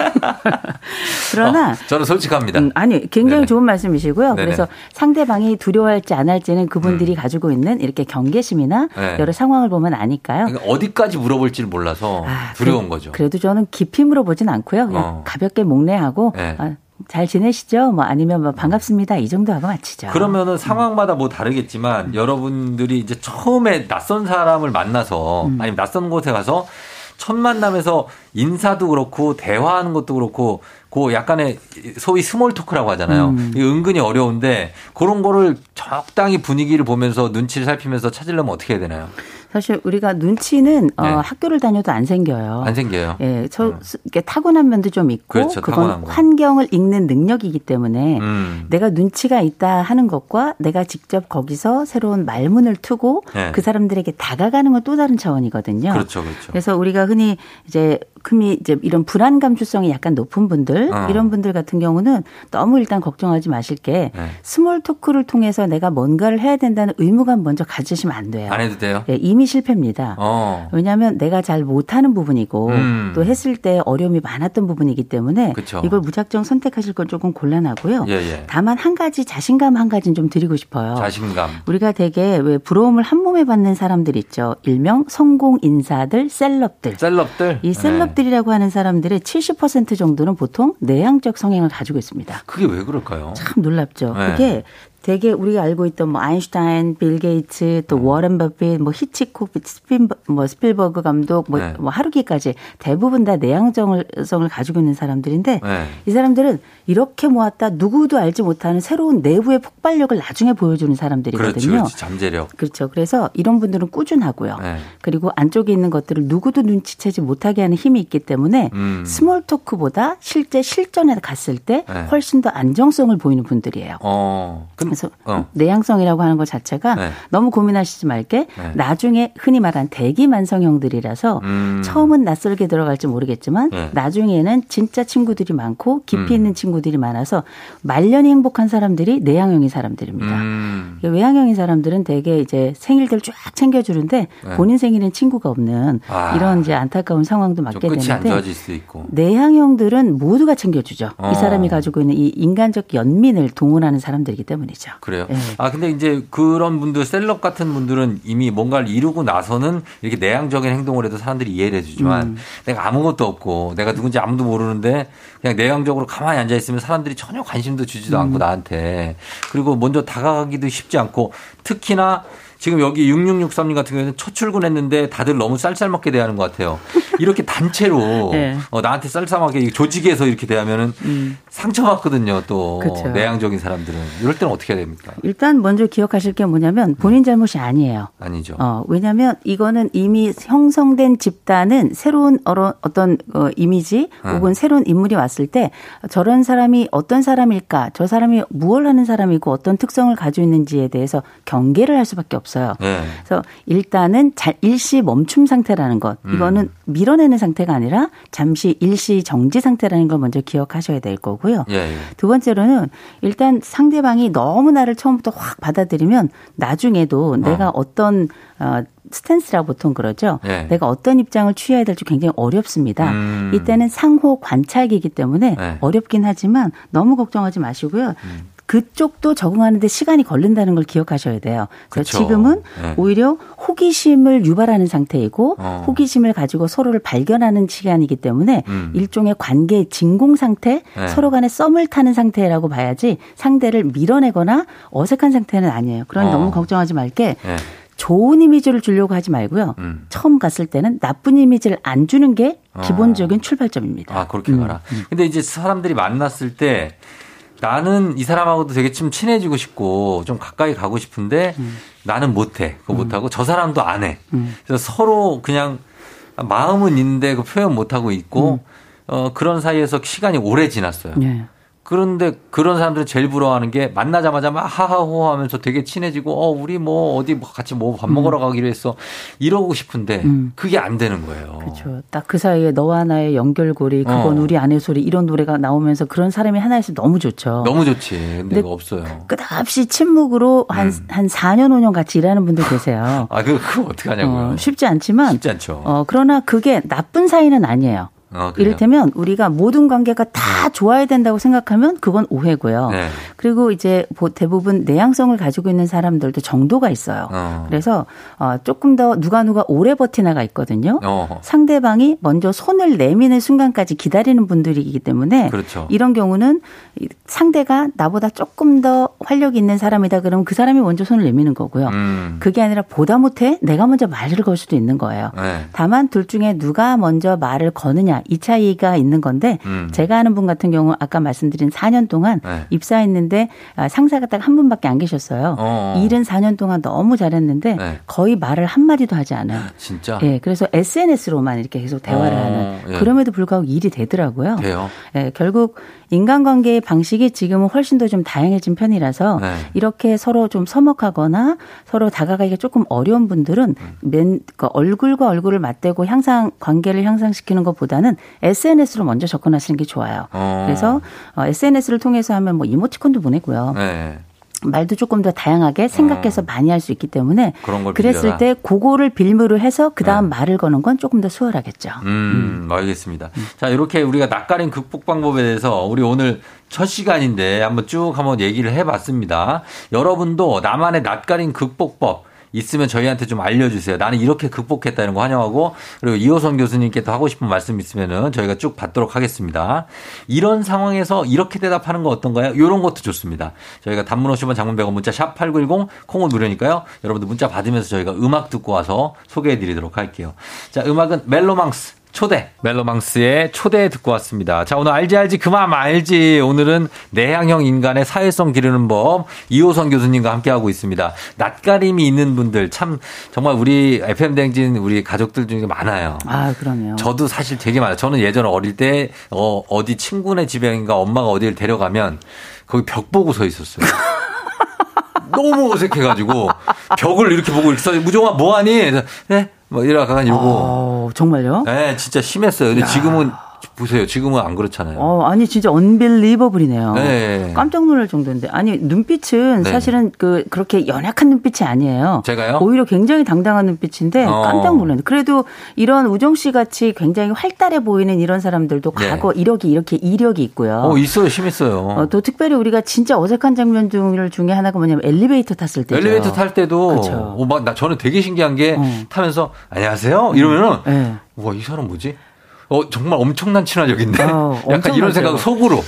그러나 어, 저는 솔직합니다. 음, 아니 굉장히 네네. 좋은 말씀이시고요. 네네. 그래서 상대방이 두려워할지 안 할지는 그분들이 음. 가지고 있는 이렇게 경계심이나 네. 여러 상황을 보면 아니까요. 그러니까 어디까지 물어볼지를 몰라서 아, 두려운 그, 거죠. 그래도 저는 깊이 물어보진 않고요. 그냥 어. 가볍게 목례하고 네. 아, 잘 지내시죠? 뭐 아니면 뭐 반갑습니다. 이 정도 하고 마치죠. 그러면은 상황마다 뭐 다르겠지만 음. 여러분들이 이제 처음에 낯선 사람을 만나서 음. 아니면 낯선 곳에 가서 첫 만남에서 인사도 그렇고 대화하는 것도 그렇고 그 약간의 소위 small talk라고 하잖아요. 음. 은근히 어려운데 그런 거를 적당히 분위기를 보면서 눈치를 살피면서 찾으려면 어떻게 해야 되나요? 사실 우리가 눈치는 어, 네. 어, 학교를 다녀도 안 생겨요. 안 생겨요. 예, 저 음. 이렇게 타고난 면도 좀 있고 그렇죠, 그건 환경을 읽는 능력이기 때문에 음. 내가 눈치가 있다 하는 것과 내가 직접 거기서 새로운 말문을 트고 네. 그 사람들에게 다가가는 건 또 다른 차원이거든요. 그렇죠, 그렇죠. 그래서 우리가 흔히 이제 금이 이제 이런 불안 감수성이 약간 높은 분들 어. 이런 분들 같은 경우는 너무 일단 걱정하지 마실 게 네. small talk를 통해서 내가 뭔가를 해야 된다는 의무감 먼저 가지시면 안 돼요. 안 해도 돼요? 예, 이미 실패입니다. 어. 왜냐하면 내가 잘 못하는 부분이고 음. 또 했을 때 어려움이 많았던 부분이기 때문에 그쵸. 이걸 무작정 선택하실 건 조금 곤란하고요. 예, 예. 다만 한 가지 자신감 한 가지는 좀 드리고 싶어요. 자신감. 우리가 되게 왜 부러움을 한 몸에 받는 사람들 있죠. 일명 성공 인사들, celeb들. celeb들. 이 celeb들이라고 네. 하는 사람들의 70% 정도는 보통 내향적 성향을 가지고 있습니다. 그게 왜 그럴까요? 참 놀랍죠. 네. 그게 되게 우리가 알고 있던 뭐 아인슈타인, 빌 게이츠, 또 음. 워렌 버핏, 뭐 히치콕, 스핀 뭐 스필버그 감독, 뭐, 네. 뭐 하루키까지 대부분 다 내향성을 가지고 있는 사람들인데 네. 이 사람들은 이렇게 모았다 누구도 알지 못하는 새로운 내부의 폭발력을 나중에 보여주는 사람들이거든요. 그렇지, 잠재력. 그렇죠. 그래서 이런 분들은 꾸준하고요. 네. 그리고 안쪽에 있는 것들을 누구도 눈치채지 못하게 하는 힘이 있기 때문에 음. small talk보다 실제 실전에 갔을 때 네. 훨씬 더 안정성을 보이는 분들이에요. 어. 그래서 어. 내향성이라고 하는 것 자체가 네. 너무 고민하시지 말게 네. 나중에 흔히 말하는 대기만성형들이라서 음. 처음은 낯설게 들어갈지 모르겠지만 네. 나중에는 진짜 친구들이 많고 깊이 음. 있는 친구들이 많아서 말년이 행복한 사람들이 내향형인 사람들입니다. 음. 외향형인 사람들은 대개 이제 생일들 쫙 챙겨주는데 네. 본인 생일은 친구가 없는 아. 이런 이제 안타까운 상황도 맞게 되는데 내향형들은 모두가 챙겨주죠. 어. 이 사람이 가지고 있는 이 인간적 연민을 동원하는 사람들이기 때문이죠. 그렇죠. 그래요. 네. 아 근데 이제 그런 분들 셀럽 같은 분들은 이미 뭔가를 이루고 나서는 이렇게 내향적인 행동을 해도 사람들이 이해를 해주지만 음. 내가 아무것도 없고 내가 누군지 아무도 모르는데 그냥 내향적으로 가만히 앉아 있으면 사람들이 전혀 관심도 주지도 음. 않고 나한테 그리고 먼저 다가가기도 쉽지 않고 특히나 지금 여기 6663님 같은 경우에는 첫 출근했는데 다들 너무 쌀쌀먹게 대하는 것 같아요. 이렇게 단체로 네. 어, 나한테 쌀쌀하게 조직에서 이렇게 대하면은 음. 상처받거든요. 또 그쵸. 내향적인 사람들은 이럴 때는 어떻게 해야 됩니까? 일단 먼저 기억하실 게 뭐냐면 본인 잘못이 아니에요. 아니죠. 어, 왜냐하면 이거는 이미 형성된 집단은 새로운 어떤 어, 이미지 어. 혹은 새로운 인물이 왔을 때 저런 사람이 어떤 사람일까, 저 사람이 무엇을 하는 사람이고 어떤 특성을 가지고 있는지에 대해서 경계를 할 수밖에 없어요. 없어요. 네. 그래서 일단은 잘 일시 멈춤 상태라는 것. 음. 이거는 음. 밀어내는 상태가 아니라 잠시 일시 정지 상태라는 걸 먼저 기억하셔야 될 거고요. 예, 예. 두 번째로는 일단 상대방이 너무 나를 처음부터 확 받아들이면 나중에도 어. 내가 어떤 어 스탠스라고 보통 그러죠. 네. 내가 어떤 입장을 취해야 될지 굉장히 어렵습니다. 음. 이때는 상호 관찰기이기 때문에 네. 어렵긴 하지만 너무 걱정하지 마시고요. 음. 그쪽도 적응하는데 시간이 걸린다는 걸 기억하셔야 돼요. 그래서 그쵸. 지금은 네. 오히려 호기심을 유발하는 상태이고 어. 호기심을 가지고 서로를 발견하는 시간이기 때문에 음. 일종의 관계 진공 상태, 네. 서로 간에 썸을 타는 상태라고 봐야지 상대를 밀어내거나 어색한 상태는 아니에요. 그런 어. 너무 걱정하지 말게 네. 좋은 이미지를 주려고 하지 말고요. 음. 처음 갔을 때는 나쁜 이미지를 안 주는 게 어. 기본적인 어. 출발점입니다. 아, 그렇게 음. 가라. 음. 근데 이제 사람들이 만났을 때 나는 이 사람하고도 되게 좀 친해지고 싶고 좀 가까이 가고 싶은데 음. 나는 못해. 그거 음. 못하고 저 사람도 안 해. 음. 그래서 서로 그냥 마음은 있는데 그 표현 못하고 있고 음. 어, 그런 사이에서 시간이 오래 지났어요. 네. 그런데 그런 사람들은 제일 부러워하는 게 만나자마자 막 하하호 하면서 되게 친해지고 어 우리 뭐 어디 뭐 같이 뭐 밥 먹으러 음. 가기로 했어 이러고 싶은데 음. 그게 안 되는 거예요. 그렇죠. 딱 그 사이에 너와 나의 연결고리 그건 어. 우리 아내 소리 이런 노래가 나오면서 그런 사람이 하나 있으면 너무 좋죠. 너무 좋지. 근데, 근데 없어요. 끝없이 침묵으로 한한 음. 한 4년 5년 같이 일하는 분들 계세요. 아, 그 그거 어떻게 하냐고요. 어, 쉽지 않지만 쉽지 않죠. 어, 그러나 그게 나쁜 사이는 아니에요. 어, 이를테면 우리가 모든 관계가 다 네. 좋아야 된다고 생각하면 그건 오해고요. 네. 그리고 이제 대부분 내향성을 가지고 있는 사람들도 정도가 있어요. 어. 그래서 어, 조금 더 누가 누가 오래 버티나가 있거든요. 어. 상대방이 먼저 손을 내미는 순간까지 기다리는 분들이기 때문에 그렇죠. 이런 경우는 상대가 나보다 조금 더 활력 있는 사람이다 그러면 그 사람이 먼저 손을 내미는 거고요. 음. 그게 아니라 보다 못해 내가 먼저 말을 걸 수도 있는 거예요. 네. 다만 둘 중에 누가 먼저 말을 거느냐 이 차이가 있는 건데 음. 제가 아는 분 같은 경우 아까 말씀드린 4년 동안 네. 입사했는데 아, 상사가 딱 한 분밖에 안 계셨어요. 어. 일은 4년 동안 너무 잘했는데 네. 거의 말을 한 마디도 하지 않아요. 진짜? 예, 그래서 SNS로만 이렇게 계속 대화를 어. 하는 예. 그럼에도 불구하고 일이 되더라고요. 돼요. 예, 결국 인간관계의 방식이 지금은 훨씬 더 좀 다양해진 편이라서 네. 이렇게 서로 좀 서먹하거나 서로 다가가기가 조금 어려운 분들은 음. 맨, 그 얼굴과 얼굴을 맞대고 향상 관계를 향상시키는 것보다는 보다는 SNS로 먼저 접근하시는 게 좋아요. 어. 그래서 어, SNS를 통해서 하면 뭐 이모티콘도 보내고요. 네. 말도 조금 더 다양하게 생각해서 어. 많이 할 수 있기 때문에 그랬을 빌려라. 때 그거를 빌미로 해서 그 다음 네. 말을 거는 건 조금 더 수월하겠죠. 음, 음. 알겠습니다. 음. 자 이렇게 우리가 낯가림 극복 방법에 대해서 우리 오늘 첫 시간인데 한번 쭉 한번 얘기를 해 봤습니다. 여러분도 나만의 낯가림 극복법 있으면 저희한테 좀 알려주세요. 나는 이렇게 극복했다 이런 거 환영하고 그리고 이호선 교수님께 도 하고 싶은 말씀 있으면은 저희가 쭉 받도록 하겠습니다. 이런 상황에서 이렇게 대답하는 거 어떤가요? 이런 것도 좋습니다. 저희가 단문 50원 장문 100원 문자 샵 8910 콩은 무료니까요. 여러분들 문자 받으면서 저희가 음악 듣고 와서 소개해 드리도록 할게요. 자, 음악은 멜로망스 초대 멜로망스의 초대 듣고 왔습니다. 자 오늘 알지 알지 그만 알지 오늘은 내향형 인간의 사회성 기르는 법 이호선 교수님과 함께 하고 있습니다. 낯가림이 있는 분들 참 정말 우리 FM 댕진 우리 가족들 중에 많아요. 아 그럼요. 저도 사실 되게 많아요. 저는 예전에 어릴 때 어, 어디 친구네 집에인가 엄마가 어디를 데려가면 거기 벽 보고 서 있었어요. 너무 어색해가지고 벽을 이렇게 보고 써 무종아 뭐하니? 네. 뭐 이래가지고. 어, 정말요? 네, 진짜 심했어요. 근데 야. 지금은 보세요. 지금은 안 그렇잖아요. 어, 아니 진짜 언빌리버블이네요. 네. 깜짝 놀랄 정도인데. 아니 눈빛은 네. 사실은 그 그렇게 연약한 눈빛이 아니에요. 제가요? 오히려 굉장히 당당한 눈빛인데 어. 깜짝 놀랐는데. 그래도 이런 우정 씨 같이 굉장히 활달해 보이는 이런 사람들도 네. 과거 이력이 이렇게 이력이 있고요. 어, 있어요. 심했어요. 어, 또 특별히 우리가 진짜 어색한 장면 중에 하나가 뭐냐면 엘리베이터 탔을 때. 엘리베이터 탈 때도 그렇죠. 어, 막, 나 저는 되게 신기한 게 어. 타면서 안녕하세요 이러면은 네. 와이 사람 뭐지? 어, 정말 엄청난 친화력인데. 어, 약간 이런 생각 속으로.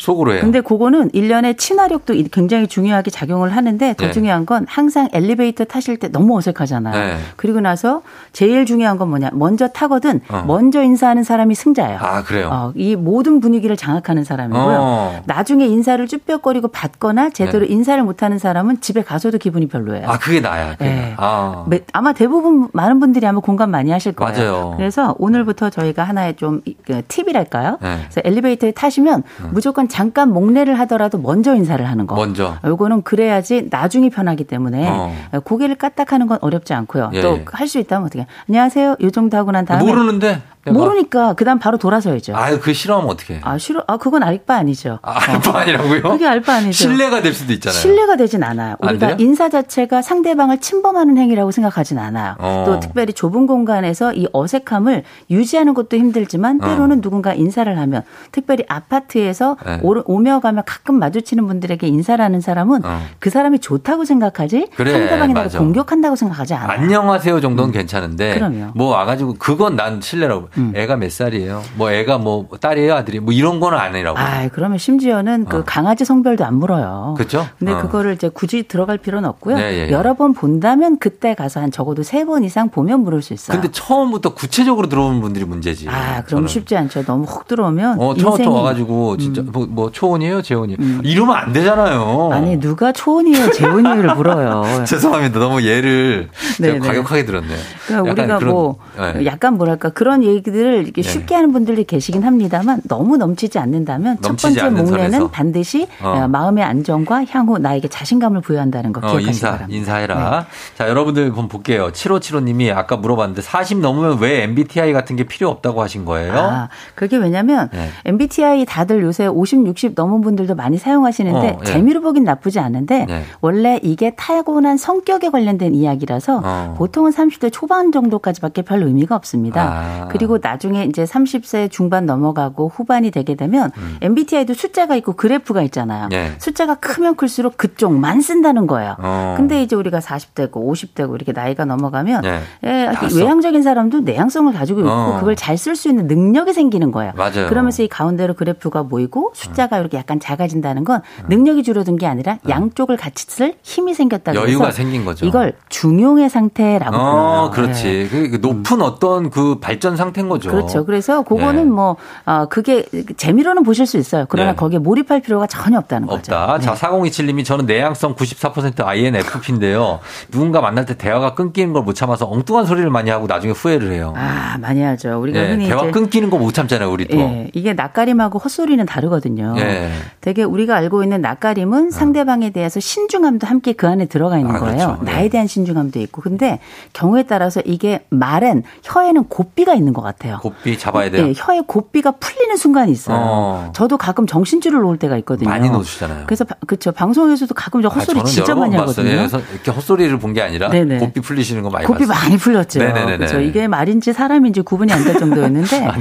속으로 해요. 근데 그거는 일련의 친화력도 굉장히 중요하게 작용을 하는데 더 네. 중요한 건 항상 엘리베이터 타실 때 너무 어색하잖아요. 네. 그리고 나서 제일 중요한 건 뭐냐. 먼저 타거든 어. 먼저 인사하는 사람이 승자예요. 아, 그래요? 어, 이 모든 분위기를 장악하는 사람이고요. 어. 나중에 인사를 쭈뼛거리고 받거나 제대로 네. 인사를 못하는 사람은 집에 가서도 기분이 별로예요. 아, 그게 나야. 그게 네. 아. 아마 대부분 많은 분들이 아마 공감 많이 하실 거예요. 맞아요. 그래서 오늘부터 저희가 하나의 좀그 팁이랄까요? 네. 그래서 엘리베이터에 타시면 음. 무조건 잠깐 목례를 하더라도 먼저 인사를 하는 거. 먼저. 요거는 그래야지 나중이 편하기 때문에 어. 고개를 까딱하는 건 어렵지 않고요. 예. 또할 수 있다면 어떻게? 안녕하세요. 요 정도 하고 난 다음에 모르는데 모르니까 그다음 바로 돌아서야죠. 아유, 그 싫어하면 어떻게? 아, 싫어. 아, 그건 알바 아니죠. 아, 알바 어. 아니라고요? 그게 알바 아니죠. 신뢰가 될 수도 있잖아요. 신뢰가 되진 않아요. 우리가 인사 자체가 상대방을 침범하는 행위라고 생각하진 않아요. 어. 또 특별히 좁은 공간에서 이 어색함을 유지하는 것도 힘들지만 어. 때로는 어. 누군가 인사를 하면 특별히 아파트에서 네. 오며 가며 가끔 마주치는 분들에게 인사를 하는 사람은 어. 그 사람이 좋다고 생각하지 그래, 상대방이 나를 공격한다고 생각하지 않아요. 안녕하세요 정도는 음. 괜찮은데 그럼요. 뭐 와가지고 그건 난 신뢰라고. 음. 애가 몇 살이에요? 뭐 애가 뭐 딸이에요, 아들이? 뭐 이런 거는 아니라고. 아, 그러면 심지어는 그 어. 강아지 성별도 안 물어요. 그렇죠? 근데 어. 그거를 이제 굳이 들어갈 필요는 없고요. 네, 예, 예. 여러 번 본다면 그때 가서 한 적어도 세 번 이상 보면 물을 수 있어요. 근데 처음부터 구체적으로 들어오는 분들이 문제지. 아, 그럼 저는. 쉽지 않죠. 너무 훅 들어오면 어, 처음부터 와 가지고 진짜 음. 뭐, 뭐, 초원이에요, 재원이에요? 음. 이러면 안 되잖아요. 아니, 누가 초원이에요, 재원이에요를 물어요. 죄송합니다. 너무 예를 과격하게 들었네요. 그러니까 우리가 그런, 뭐 네. 약간 뭐랄까 그런 얘기 들을 이렇게 네. 쉽게 하는 분들이 계시긴 합니다만 너무 넘치지 않는다면 넘치지 첫 번째 목례는 선에서. 반드시 어. 어. 마음의 안정과 향후 나에게 자신감을 부여한다는 거 어, 기억하시기 인사, 바랍니다. 인사해라. 네. 자, 여러분들 한번 볼게요. 7575님이 아까 물어봤는데 40 넘으면 왜 MBTI 같은 게 필요 없다고 하신 거예요? 아, 그게 왜냐면 네. MBTI 다들 요새 50, 60 넘은 분들도 많이 사용하시는데 어, 예. 재미로 보긴 나쁘지 않은데 네. 원래 이게 타고난 성격에 관련된 이야기라서 어. 보통은 30대 초반 정도까지밖에 별 의미가 없습니다. 아. 그리고 나중에 이제 30세 중반 넘어가고 후반이 되게 되면 음. MBTI도 숫자가 있고 그래프가 있잖아요. 네. 숫자가 크면 클수록 그쪽만 쓴다는 거예요. 어. 근데 이제 우리가 40대고 50대고 이렇게 나이가 넘어가면 네. 예, 외향적인 사람도 내향성을 가지고 있고 어. 그걸 잘 쓸 수 있는 능력이 생기는 거예요. 맞아요. 그러면서 이 가운데로 그래프가 모이고 숫자가 음. 이렇게 약간 작아진다는 건 음. 능력이 줄어든 게 아니라 음. 양쪽을 같이 쓸 힘이 생겼다고 여유가 해서 생긴 거죠. 이걸 중용의 상태라고 어, 불러요. 그렇지. 네. 그 높은 어떤 그 발전 상태 인 거죠. 그렇죠. 그래서 그거는 네. 뭐 어, 그게 재미로는 보실 수 있어요. 그러나 네. 거기에 몰입할 필요가 전혀 없다는 거죠. 없다. 네. 자, 4027님이 저는 내향성 94% INFP인데요. 누군가 만날 때 대화가 끊기는 걸 못 참아서 엉뚱한 소리를 많이 하고 나중에 후회를 해요. 아, 많이 하죠. 우리가 네, 흔히 대화 끊기는 거 못 참잖아요, 우리 또. 예, 이게 낯가림하고 헛소리는 다르거든요. 예. 되게 우리가 알고 있는 낯가림은 어. 상대방에 대해서 신중함도 함께 그 안에 들어가 있는 아, 거예요. 그렇죠. 나에 대한 신중함도 있고. 근데 경우에 따라서 이게 말엔 혀에는 고삐가 있는 것 같아요. 고삐 잡아야 돼요. 네, 혀에 고삐가 풀리는 순간이 있어요. 어. 저도 가끔 정신줄을 놓을 때가 있거든요. 많이 놓으시잖아요. 그래서 그렇죠. 방송에서도 가끔 저 헛소리 아, 진짜 많이 하거든요. 예, 이렇게 헛소리를 본 게 아니라 네네. 고삐 풀리시는 거 많이 고삐 봤어요. 많이 풀렸죠. 네네네. 그렇죠. 이게 말인지 사람인지 구분이 안 될 정도였는데 아,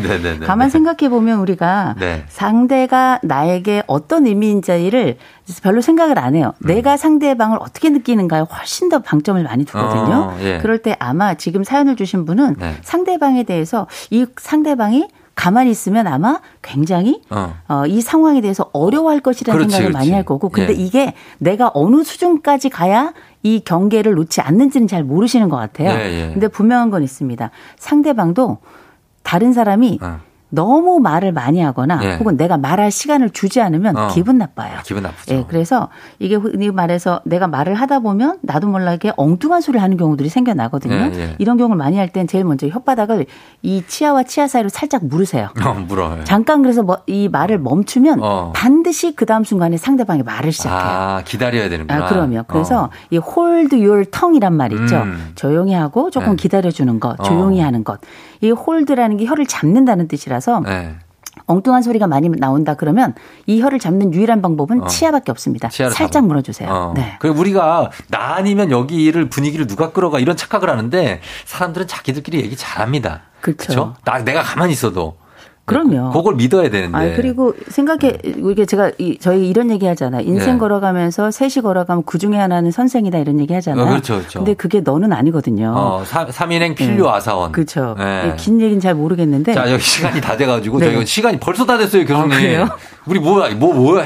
가만 생각해 보면 우리가 네. 상대가 나에게 어떤 의미인지를 별로 생각을 안 해요. 음. 내가 상대방을 어떻게 느끼는가에 훨씬 더 방점을 많이 두거든요. 어, 예. 그럴 때 아마 지금 사연을 주신 분은 네. 상대방에 대해서 이 상대방이 가만히 있으면 아마 굉장히 어. 어, 이 상황에 대해서 어려워할 것이라는 그렇지, 생각을 그렇지. 많이 할 거고 근데 예. 이게 내가 어느 수준까지 가야 이 경계를 놓지 않는지는 잘 모르시는 것 같아요. 예, 예. 근데 분명한 건 있습니다. 상대방도 다른 사람이 어. 너무 말을 많이 하거나 예. 혹은 내가 말할 시간을 주지 않으면 어. 기분 나빠요. 아, 기분 나쁘죠. 예, 그래서 이게 흔히 말해서 내가 말을 하다 보면 나도 몰라게 엉뚱한 소리를 하는 경우들이 생겨나거든요. 예, 예. 이런 경우를 많이 할 땐 제일 먼저 혓바닥을 이 치아와 치아 사이로 살짝 물으세요. 어, 물어요. 잠깐 그래서 뭐 이 말을 멈추면 어. 반드시 그 다음 순간에 상대방이 말을 시작해요. 아, 기다려야 되는구나. 아, 그럼요. 그래서 어. 이 hold your tongue이란 말 있죠. 음. 조용히 하고 조금 네. 기다려주는 것, 조용히 어. 하는 것. 이 hold라는 게 혀를 잡는다는 뜻이라서 네. 엉뚱한 소리가 많이 나온다 그러면 이 혀를 잡는 유일한 방법은 어. 치아밖에 없습니다. 살짝 잡아. 물어주세요. 어. 네. 그리고 우리가 나 아니면 여기를 분위기를 누가 끌어가 이런 착각을 하는데 사람들은 자기들끼리 얘기 잘합니다. 그렇죠. 나 내가 가만히 있어도 그럼요. 그걸 믿어야 되는데. 아, 그리고 생각해 이게 제가 이, 저희 이런 얘기 하잖아요. 인생 네. 걸어가면서 셋이 걸어가면 그 중에 하나는 선생이다 이런 얘기 하잖아요. 어, 그렇죠, 그렇죠. 근데 그게 너는 아니거든요. 어, 3, 인행 필요 네. 아사원. 그렇죠. 네. 긴 얘기는 잘 모르겠는데. 자, 여기 시간이 다 돼가지고 네. 저희 시간이 벌써 다 됐어요, 교수님. 아, 우리 뭐, 뭐, 뭐,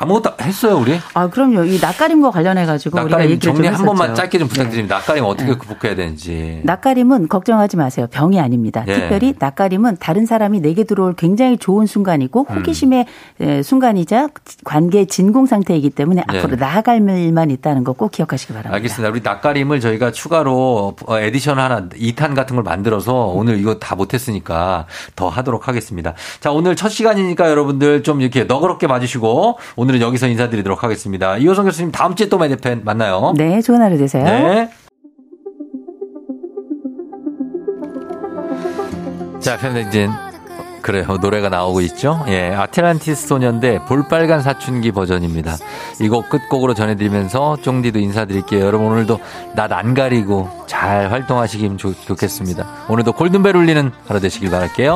아무것도 했어요, 우리? 아, 그럼요. 이 낯가림과 관련해 가지고 낯가림 우리가 얘기를 정리 한 번만 짧게 좀 부탁드립니다. 네. 낯가림 어떻게 네. 극복해야 되는지. 낯가림은 걱정하지 마세요. 병이 아닙니다. 네. 특별히 낯가림은 다른 사람이 내게 들어올 굉장히 좋은 순간이고 음. 호기심의 음. 순간이자 관계 진공 상태이기 때문에 네. 앞으로 나아갈 일만 있다는 거 꼭 기억하시기 바랍니다. 알겠습니다. 우리 낯가림을 저희가 추가로 어, 에디션 하나 2탄 같은 걸 만들어서 오늘 이거 다 못했으니까 더 하도록 하겠습니다. 자, 오늘 첫 시간이니까 여러분들 좀 이렇게 너그럽게 봐주시고 오늘 오늘은 여기서 인사드리도록 하겠습니다. 이호선 교수님 다음 주에 또 만나요. 네, 좋은 하루 되세요. 네. 자, 팬데진 그래요. 노래가 나오고 있죠? 예. 아틀란티스 소년대 볼빨간 사춘기 버전입니다. 이 곡 끝곡으로 전해드리면서 쫑디도 인사드릴게요. 여러분 오늘도 낯안 가리고 잘 활동하시길 좋, 좋겠습니다. 오늘도 골든벨 울리는 하루 되시길 바랄게요.